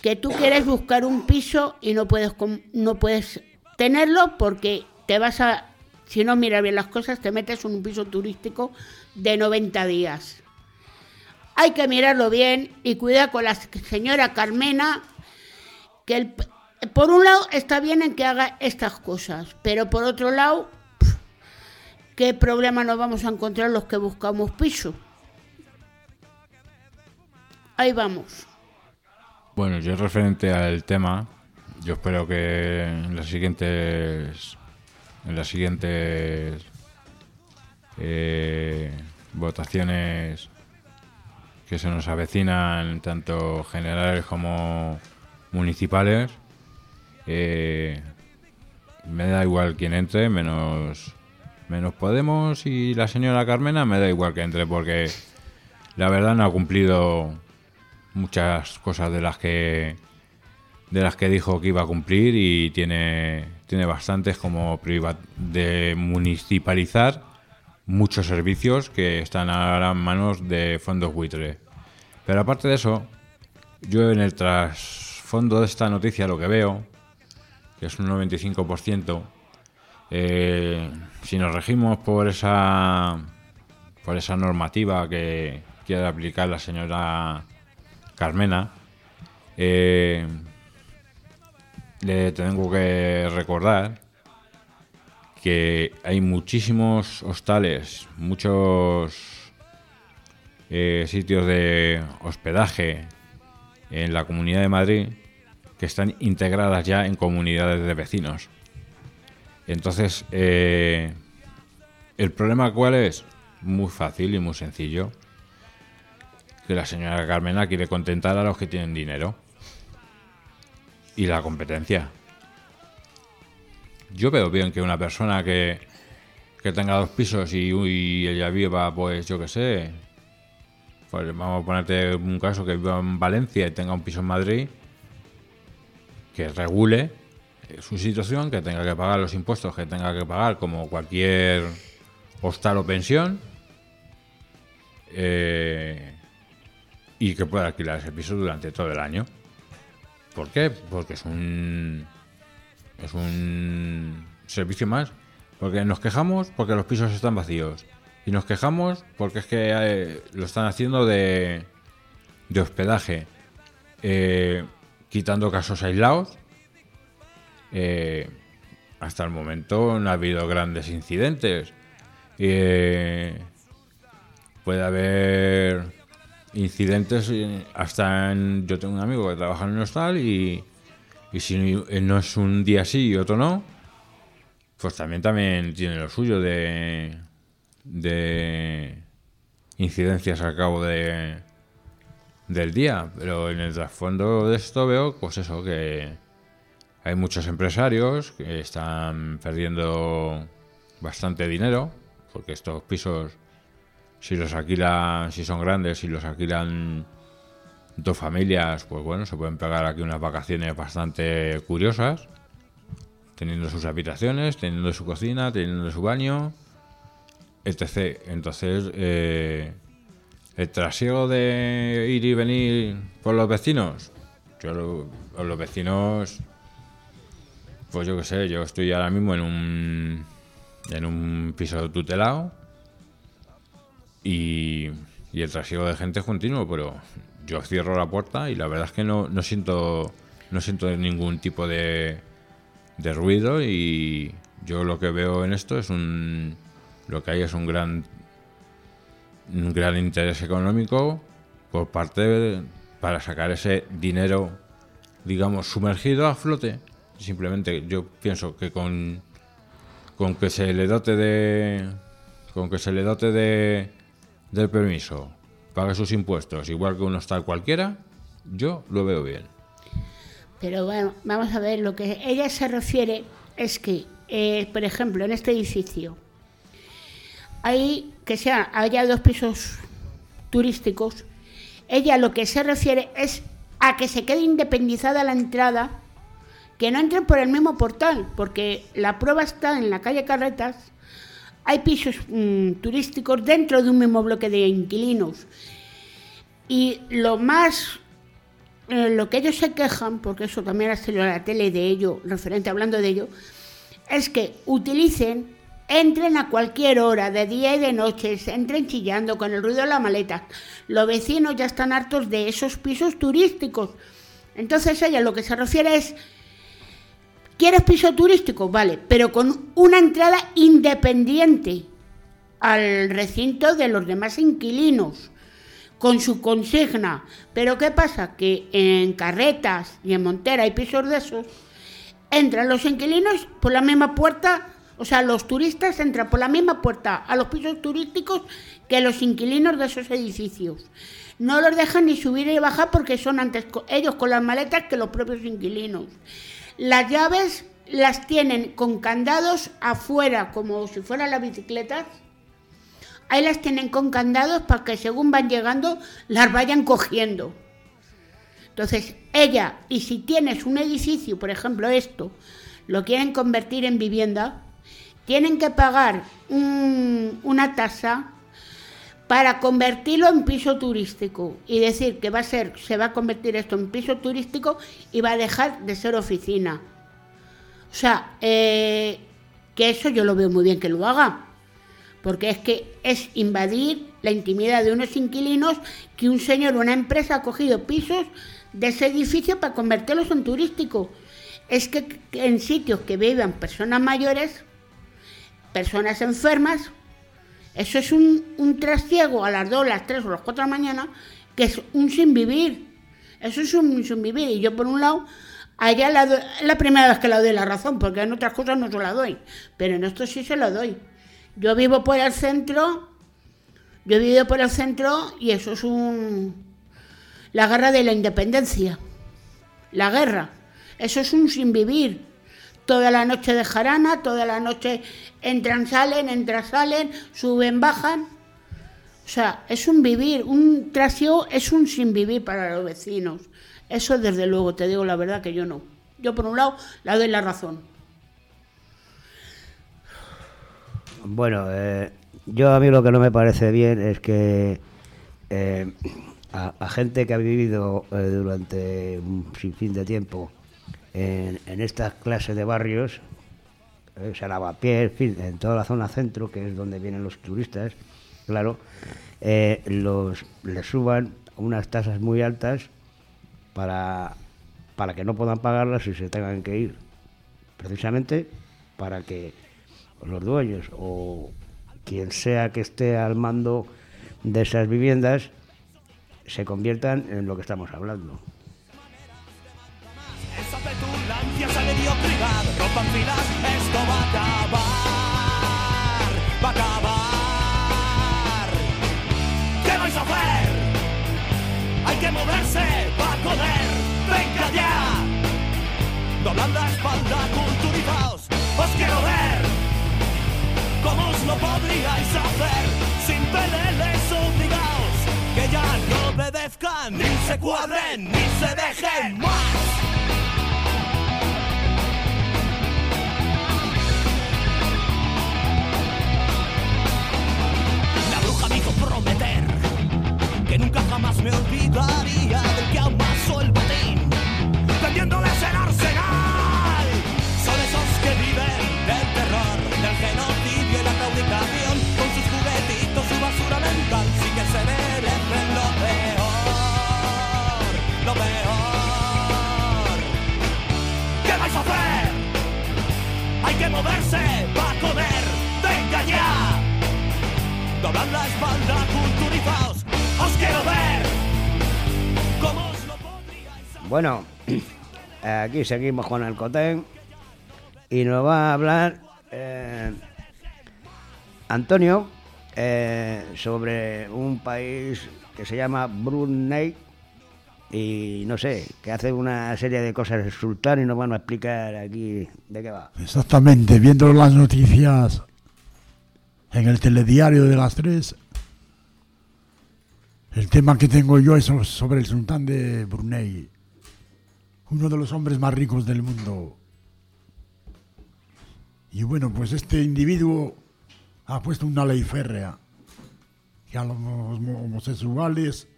que tú quieres buscar un piso y no puedes, no puedes tenerlo porque te vas a, si no miras bien las cosas, te metes en un piso turístico de 90 días. Hay que mirarlo bien y cuidar con la señora Carmena, que por un lado está bien en que haga estas cosas, pero por otro lado ¿qué problema nos vamos a encontrar los que buscamos piso? Ahí vamos. Bueno, yo referente al tema, yo espero que en las siguientes en las siguientes eh, votaciones que se nos avecinan tanto generales como municipales eh, me da igual quién entre menos menos Podemos y la señora Carmena, me da igual que entre porque la verdad no ha cumplido muchas cosas de las que de las que dijo que iba a cumplir y tiene tiene bastantes como de municipalizar muchos servicios que están ahora en manos de fondos buitre. Pero aparte de eso, yo en el trasfondo de esta noticia lo que veo, que es un 95%, eh, si nos regimos por esa por esa normativa que quiere aplicar la señora Carmena, eh, le tengo que recordar que hay muchísimos hostales, muchos eh, sitios de hospedaje en la Comunidad de Madrid que están integradas ya en comunidades de vecinos. Entonces, eh, ¿el problema cuál es? Muy fácil y muy sencillo. Que la señora Carmena quiere contentar a los que tienen dinero. Y la competencia. Yo veo bien que una persona que, que tenga dos pisos y, y ella viva, pues yo qué sé, pues vamos a ponerte un caso que viva en Valencia y tenga un piso en Madrid, que regule su situación, que tenga que pagar los impuestos que tenga que pagar como cualquier hostal o pensión, eh, y que pueda alquilar ese piso durante todo el año. ¿Por qué? Porque es un es un servicio más. Porque nos quejamos porque los pisos están vacíos. Y nos quejamos porque es que eh, lo están haciendo de, de hospedaje. Eh, quitando casos aislados. Eh, hasta el momento no ha habido grandes incidentes. Eh, puede haber incidentes eh, hasta en... Yo tengo un amigo que trabaja en un hostal y, si no es un día sí y otro no, pues también, también tiene lo suyo de, de incidencias al cabo de, del día. Pero en el trasfondo de esto veo, pues eso, que hay muchos empresarios que están perdiendo bastante dinero, porque estos pisos, si los alquilan, si son grandes, si los alquilan dos familias, pues bueno, se pueden pegar aquí unas vacaciones bastante curiosas, teniendo sus habitaciones, teniendo su cocina, teniendo su baño, etc. Entonces, eh, el trasiego de ir y venir por los vecinos, yo lo- los vecinos, pues yo qué sé, yo estoy ahora mismo en un en un piso tutelado y, y el trasiego de gente es continuo, pero yo cierro la puerta y la verdad es que no, no siento no siento ningún tipo de, de ruido y yo lo que veo en esto es un lo que hay es un gran un gran interés económico por parte de- para sacar ese dinero digamos sumergido a flote simplemente yo pienso que con con que se le dote de con que se le dote de del permiso pague sus impuestos igual que un hostal cualquiera yo lo veo bien. Pero bueno, vamos a ver, lo que ella se refiere es que, eh, por ejemplo, en este edificio, hay que sea, haya dos pisos turísticos, ella lo que se refiere es a que se quede independizada la entrada, que no entren por el mismo portal, porque la prueba está en la calle Carretas, hay pisos mm, turísticos dentro de un mismo bloque de inquilinos. Y lo más eh, lo que ellos se quejan, porque eso también ha salido a la tele de ello, referente hablando de ello, es que utilicen, entren a cualquier hora, de día y de noche, entren chillando con el ruido de la maleta. Los vecinos ya están hartos de esos pisos turísticos. Entonces ella lo que se refiere es, ¿quieres piso turístico? Vale, pero con una entrada independiente al recinto de los demás inquilinos con su consigna. Pero ¿qué pasa? Que en Carretas y en Montera hay pisos de esos, entran los inquilinos por la misma puerta, o sea, los turistas entran por la misma puerta a los pisos turísticos que los inquilinos de esos edificios. No los dejan ni subir ni bajar porque son antes ellos con las maletas que los propios inquilinos. Las llaves las tienen con candados afuera, como si fueran las bicicletas. Ahí las tienen con candados para que según van llegando las vayan cogiendo. Entonces, ella, y si tienes un edificio, por ejemplo esto, lo quieren convertir en vivienda, tienen que pagar un- una tasa para convertirlo en piso turístico y decir que va a ser, se va a convertir esto en piso turístico y va a dejar de ser oficina. O sea, eh, que eso yo lo veo muy bien que lo haga, porque es que es invadir la intimidad de unos inquilinos que un señor o una empresa ha cogido pisos de ese edificio para convertirlos en turístico. Es que en sitios que vivan personas mayores, personas enfermas, eso es un, un trasiego a las 2, las 3 o las 4 de la mañana, que es un sin vivir. Eso es un sin vivir. Y yo, por un lado, a ella la doy- es la primera vez que le doy la razón, porque en otras cosas no se la doy. Pero en esto sí se la doy. Yo vivo por el centro, yo he vivido por el centro y eso es un. La guerra de la independencia. La guerra. Eso es un sin vivir. Toda la noche de jarana, toda la noche entran, salen, entran, salen, suben, bajan. O sea, es un vivir, un trasiego es un sin vivir para los vecinos. Eso desde luego, te digo la verdad que yo no. Yo por un lado le doy la razón. Bueno, eh, yo a mí lo que no me parece bien es que eh, a, a gente que ha vivido eh, durante un sinfín de tiempo en, en estas clases de barrios, eh, Lavapiés, en fin, en toda la zona centro, que es donde vienen los turistas, claro, eh, los, les suban unas tasas muy altas para, para que no puedan pagarlas y se tengan que ir. Precisamente para que los dueños o quien sea que esté al mando de esas viviendas se conviertan en lo que estamos hablando. Esa petulancia, esa mediocridad, rompan filas, esto va a acabar, va a acabar. ¿Qué vais a hacer? Hay que moverse para poder, venga ya. Doblad la espalda, culturizaos, os quiero ver. ¿Cómo os lo podríais hacer? Sin peleles obligaos, que ya no obedezcan, ni se cuadren, ni se dejen más. Prometer que nunca jamás me olvidaría del que amasó el Doblad la espalda, culturizaos, os quiero ver. ¿Cómo os lo podríais hacer? Bueno, aquí seguimos con el Cotén y nos va a hablar eh, Antonio eh, sobre un país que se llama Brunei y no sé, que hace una serie de cosas el sultán y nos van a explicar aquí de qué va. Exactamente, viendo las noticias en el telediario de las tres, el tema que tengo yo es so- sobre el sultán de Brunei, uno de los hombres más ricos del mundo. Y bueno, pues este individuo ha puesto una ley férrea que a los homo- homosexuales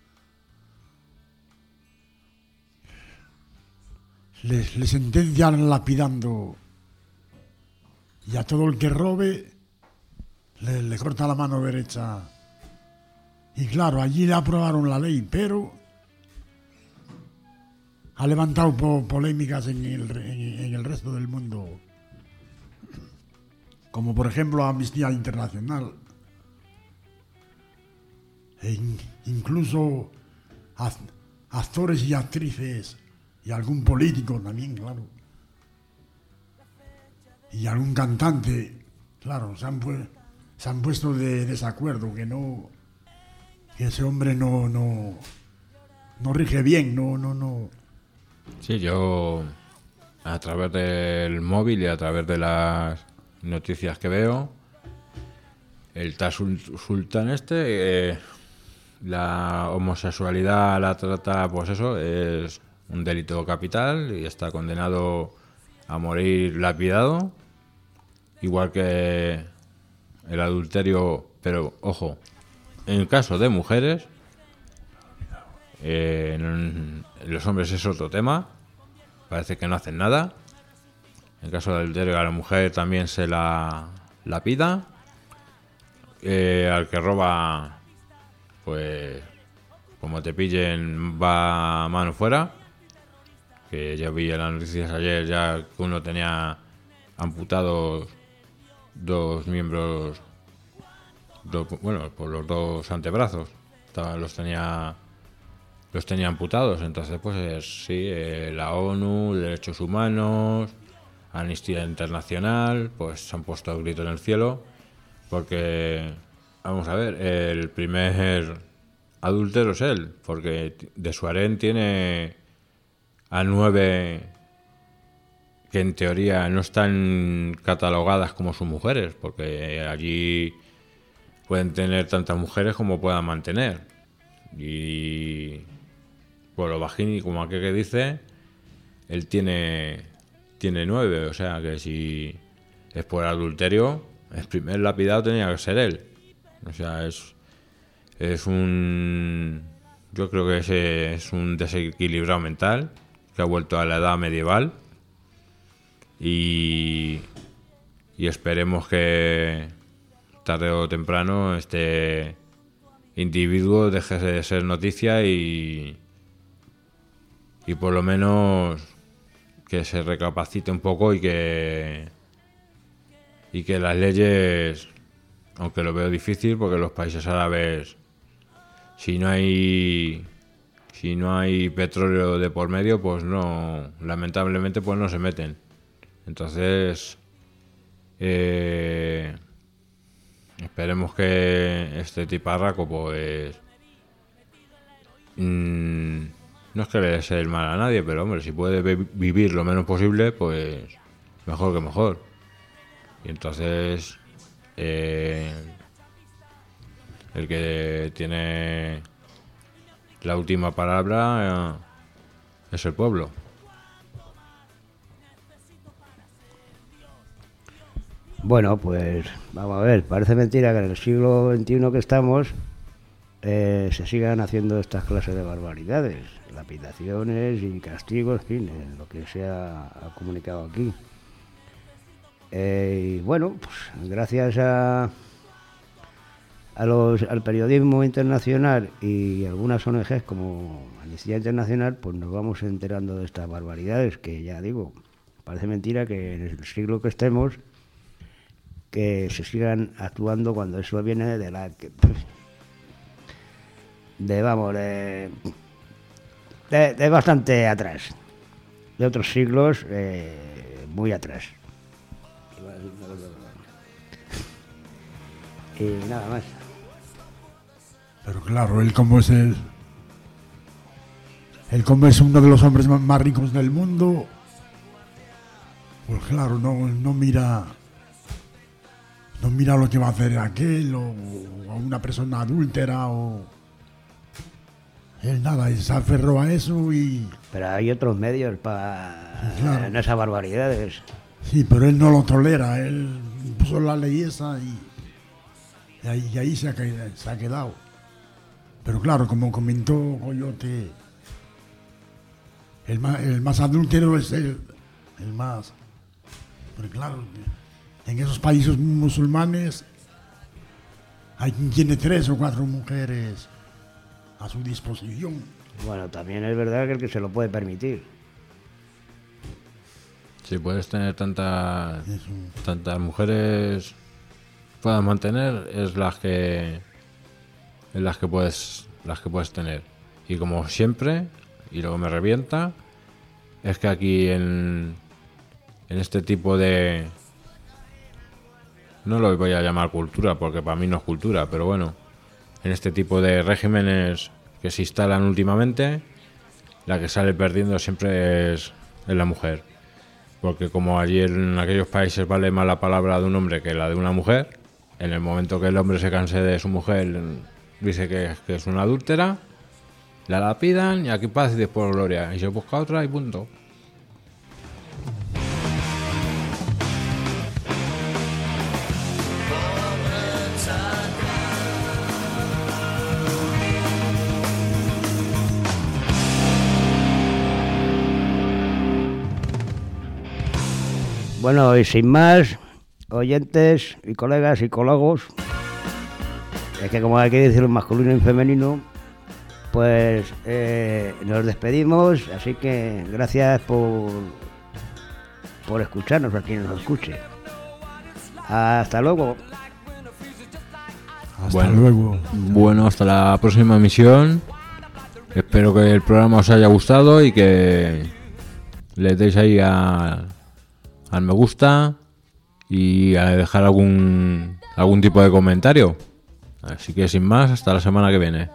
les, les sentencian lapidando y a todo el que robe le, corta la mano derecha. Y claro, allí le aprobaron la ley, pero ha levantado po- polémicas en el, en- el resto del mundo. Como por ejemplo Amnistía Internacional. E in- incluso ac- actores y actrices y algún político también, claro. Y algún cantante, claro, se han, pu- se han puesto de desacuerdo que no, que ese hombre no, no, no rige bien, no, no, no. Sí, yo a través del móvil y a través de las noticias que veo, el tal sul- sultán este, eh, la homosexualidad la trata, pues eso, es un delito capital y está condenado a morir lapidado, igual que el adulterio, pero ojo, en caso de mujeres, eh, en, los hombres es otro tema, parece que no hacen nada. En caso de adulterio a la mujer también se la, la pida. Eh, al que roba, pues como te pillen va mano fuera. Que ya vi en las noticias ayer ya que uno tenía amputados dos miembros, bueno, por los dos antebrazos. Los tenía los tenía amputados. Entonces, pues es- sí, eh, la ONU, Derechos Humanos, Amnistía Internacional, pues se han puesto el grito en el cielo. Porque, vamos a ver, el primer adúltero es él. Porque de Suarén tiene a nueve que en teoría no están catalogadas como sus mujeres. Porque allí pueden tener tantas mujeres como puedan mantener. Y por lo bajín y como aquel que dice, él tiene, tiene nueve. O sea que si es por adulterio, el primer lapidado tenía que ser él. O sea, es, es un. Yo creo que ese es un desequilibrado mental que ha vuelto a la edad medieval. Y, esperemos que tarde o temprano este individuo deje de ser noticia y, y por lo menos que se recapacite un poco y que y que las leyes aunque lo veo difícil porque los países árabes si no hay si no hay petróleo de por medio pues no lamentablemente pues no se meten entonces eh, esperemos que este tiparraco pues mm, no es que le desee el mal a nadie, pero hombre, si puede vi- vivir lo menos posible, pues mejor que mejor. Y entonces eh, el que tiene la última palabra eh, es el pueblo. Bueno, pues vamos a ver, parece mentira que en el siglo XXI que estamos eh, se sigan haciendo estas clases de barbaridades, lapidaciones y castigos, en fin, lo que se ha, ha comunicado aquí. Eh, y bueno, pues gracias a, a los, al periodismo internacional y algunas ONGs como Amnistía Internacional, pues nos vamos enterando de estas barbaridades que ya digo, parece mentira que en el siglo que estemos que se sigan actuando cuando eso viene de la de vamos de, de, bastante atrás de otros siglos eh, muy atrás. Y nada más. Pero claro, él como es el... Él como es uno de los hombres más ricos del mundo, pues claro, no, no mira... No mira lo que va a hacer aquel o, o a una persona adúltera o... Él nada, él se aferró a eso y... pero hay otros medios para Claro. en esas barbaridades Sí, pero él no lo tolera, él puso la ley esa y, y ahí, y ahí se, ha, caído- se ha quedado. Pero claro, como comentó Coyote, el más, el más adúltero es él, el más. Pero claro, en esos países musulmanes hay quien tiene tres o cuatro mujeres a su disposición. bueno también es verdad que el que se lo puede permitir Si puedes tener tantas tantas mujeres puedas mantener es las que es las que puedes las que puedes tener y como siempre y luego me revienta es que aquí en en este tipo de no lo voy a llamar cultura porque para mí no es cultura pero bueno en este tipo de regímenes que se instalan últimamente la que sale perdiendo siempre es, la mujer porque como allí en aquellos países vale más la palabra de un hombre que la de una mujer, en el momento que el hombre se canse de su mujer, dice que, que es una adúltera, la lapidan y aquí paz y después gloria. Y se busca otra y punto. Bueno, y sin más, oyentes y colegas psicólogos, es que como hay que decir masculino y femenino, pues eh, nos despedimos, así que gracias por, por escucharnos, a quien nos escuche. Hasta luego. Hasta Bueno. luego. Bueno, hasta la próxima emisión. Espero que el programa os haya gustado y que le deis ahí a- al me gusta y a dejar algún algún tipo de comentario. Así que sin más, hasta la semana que viene.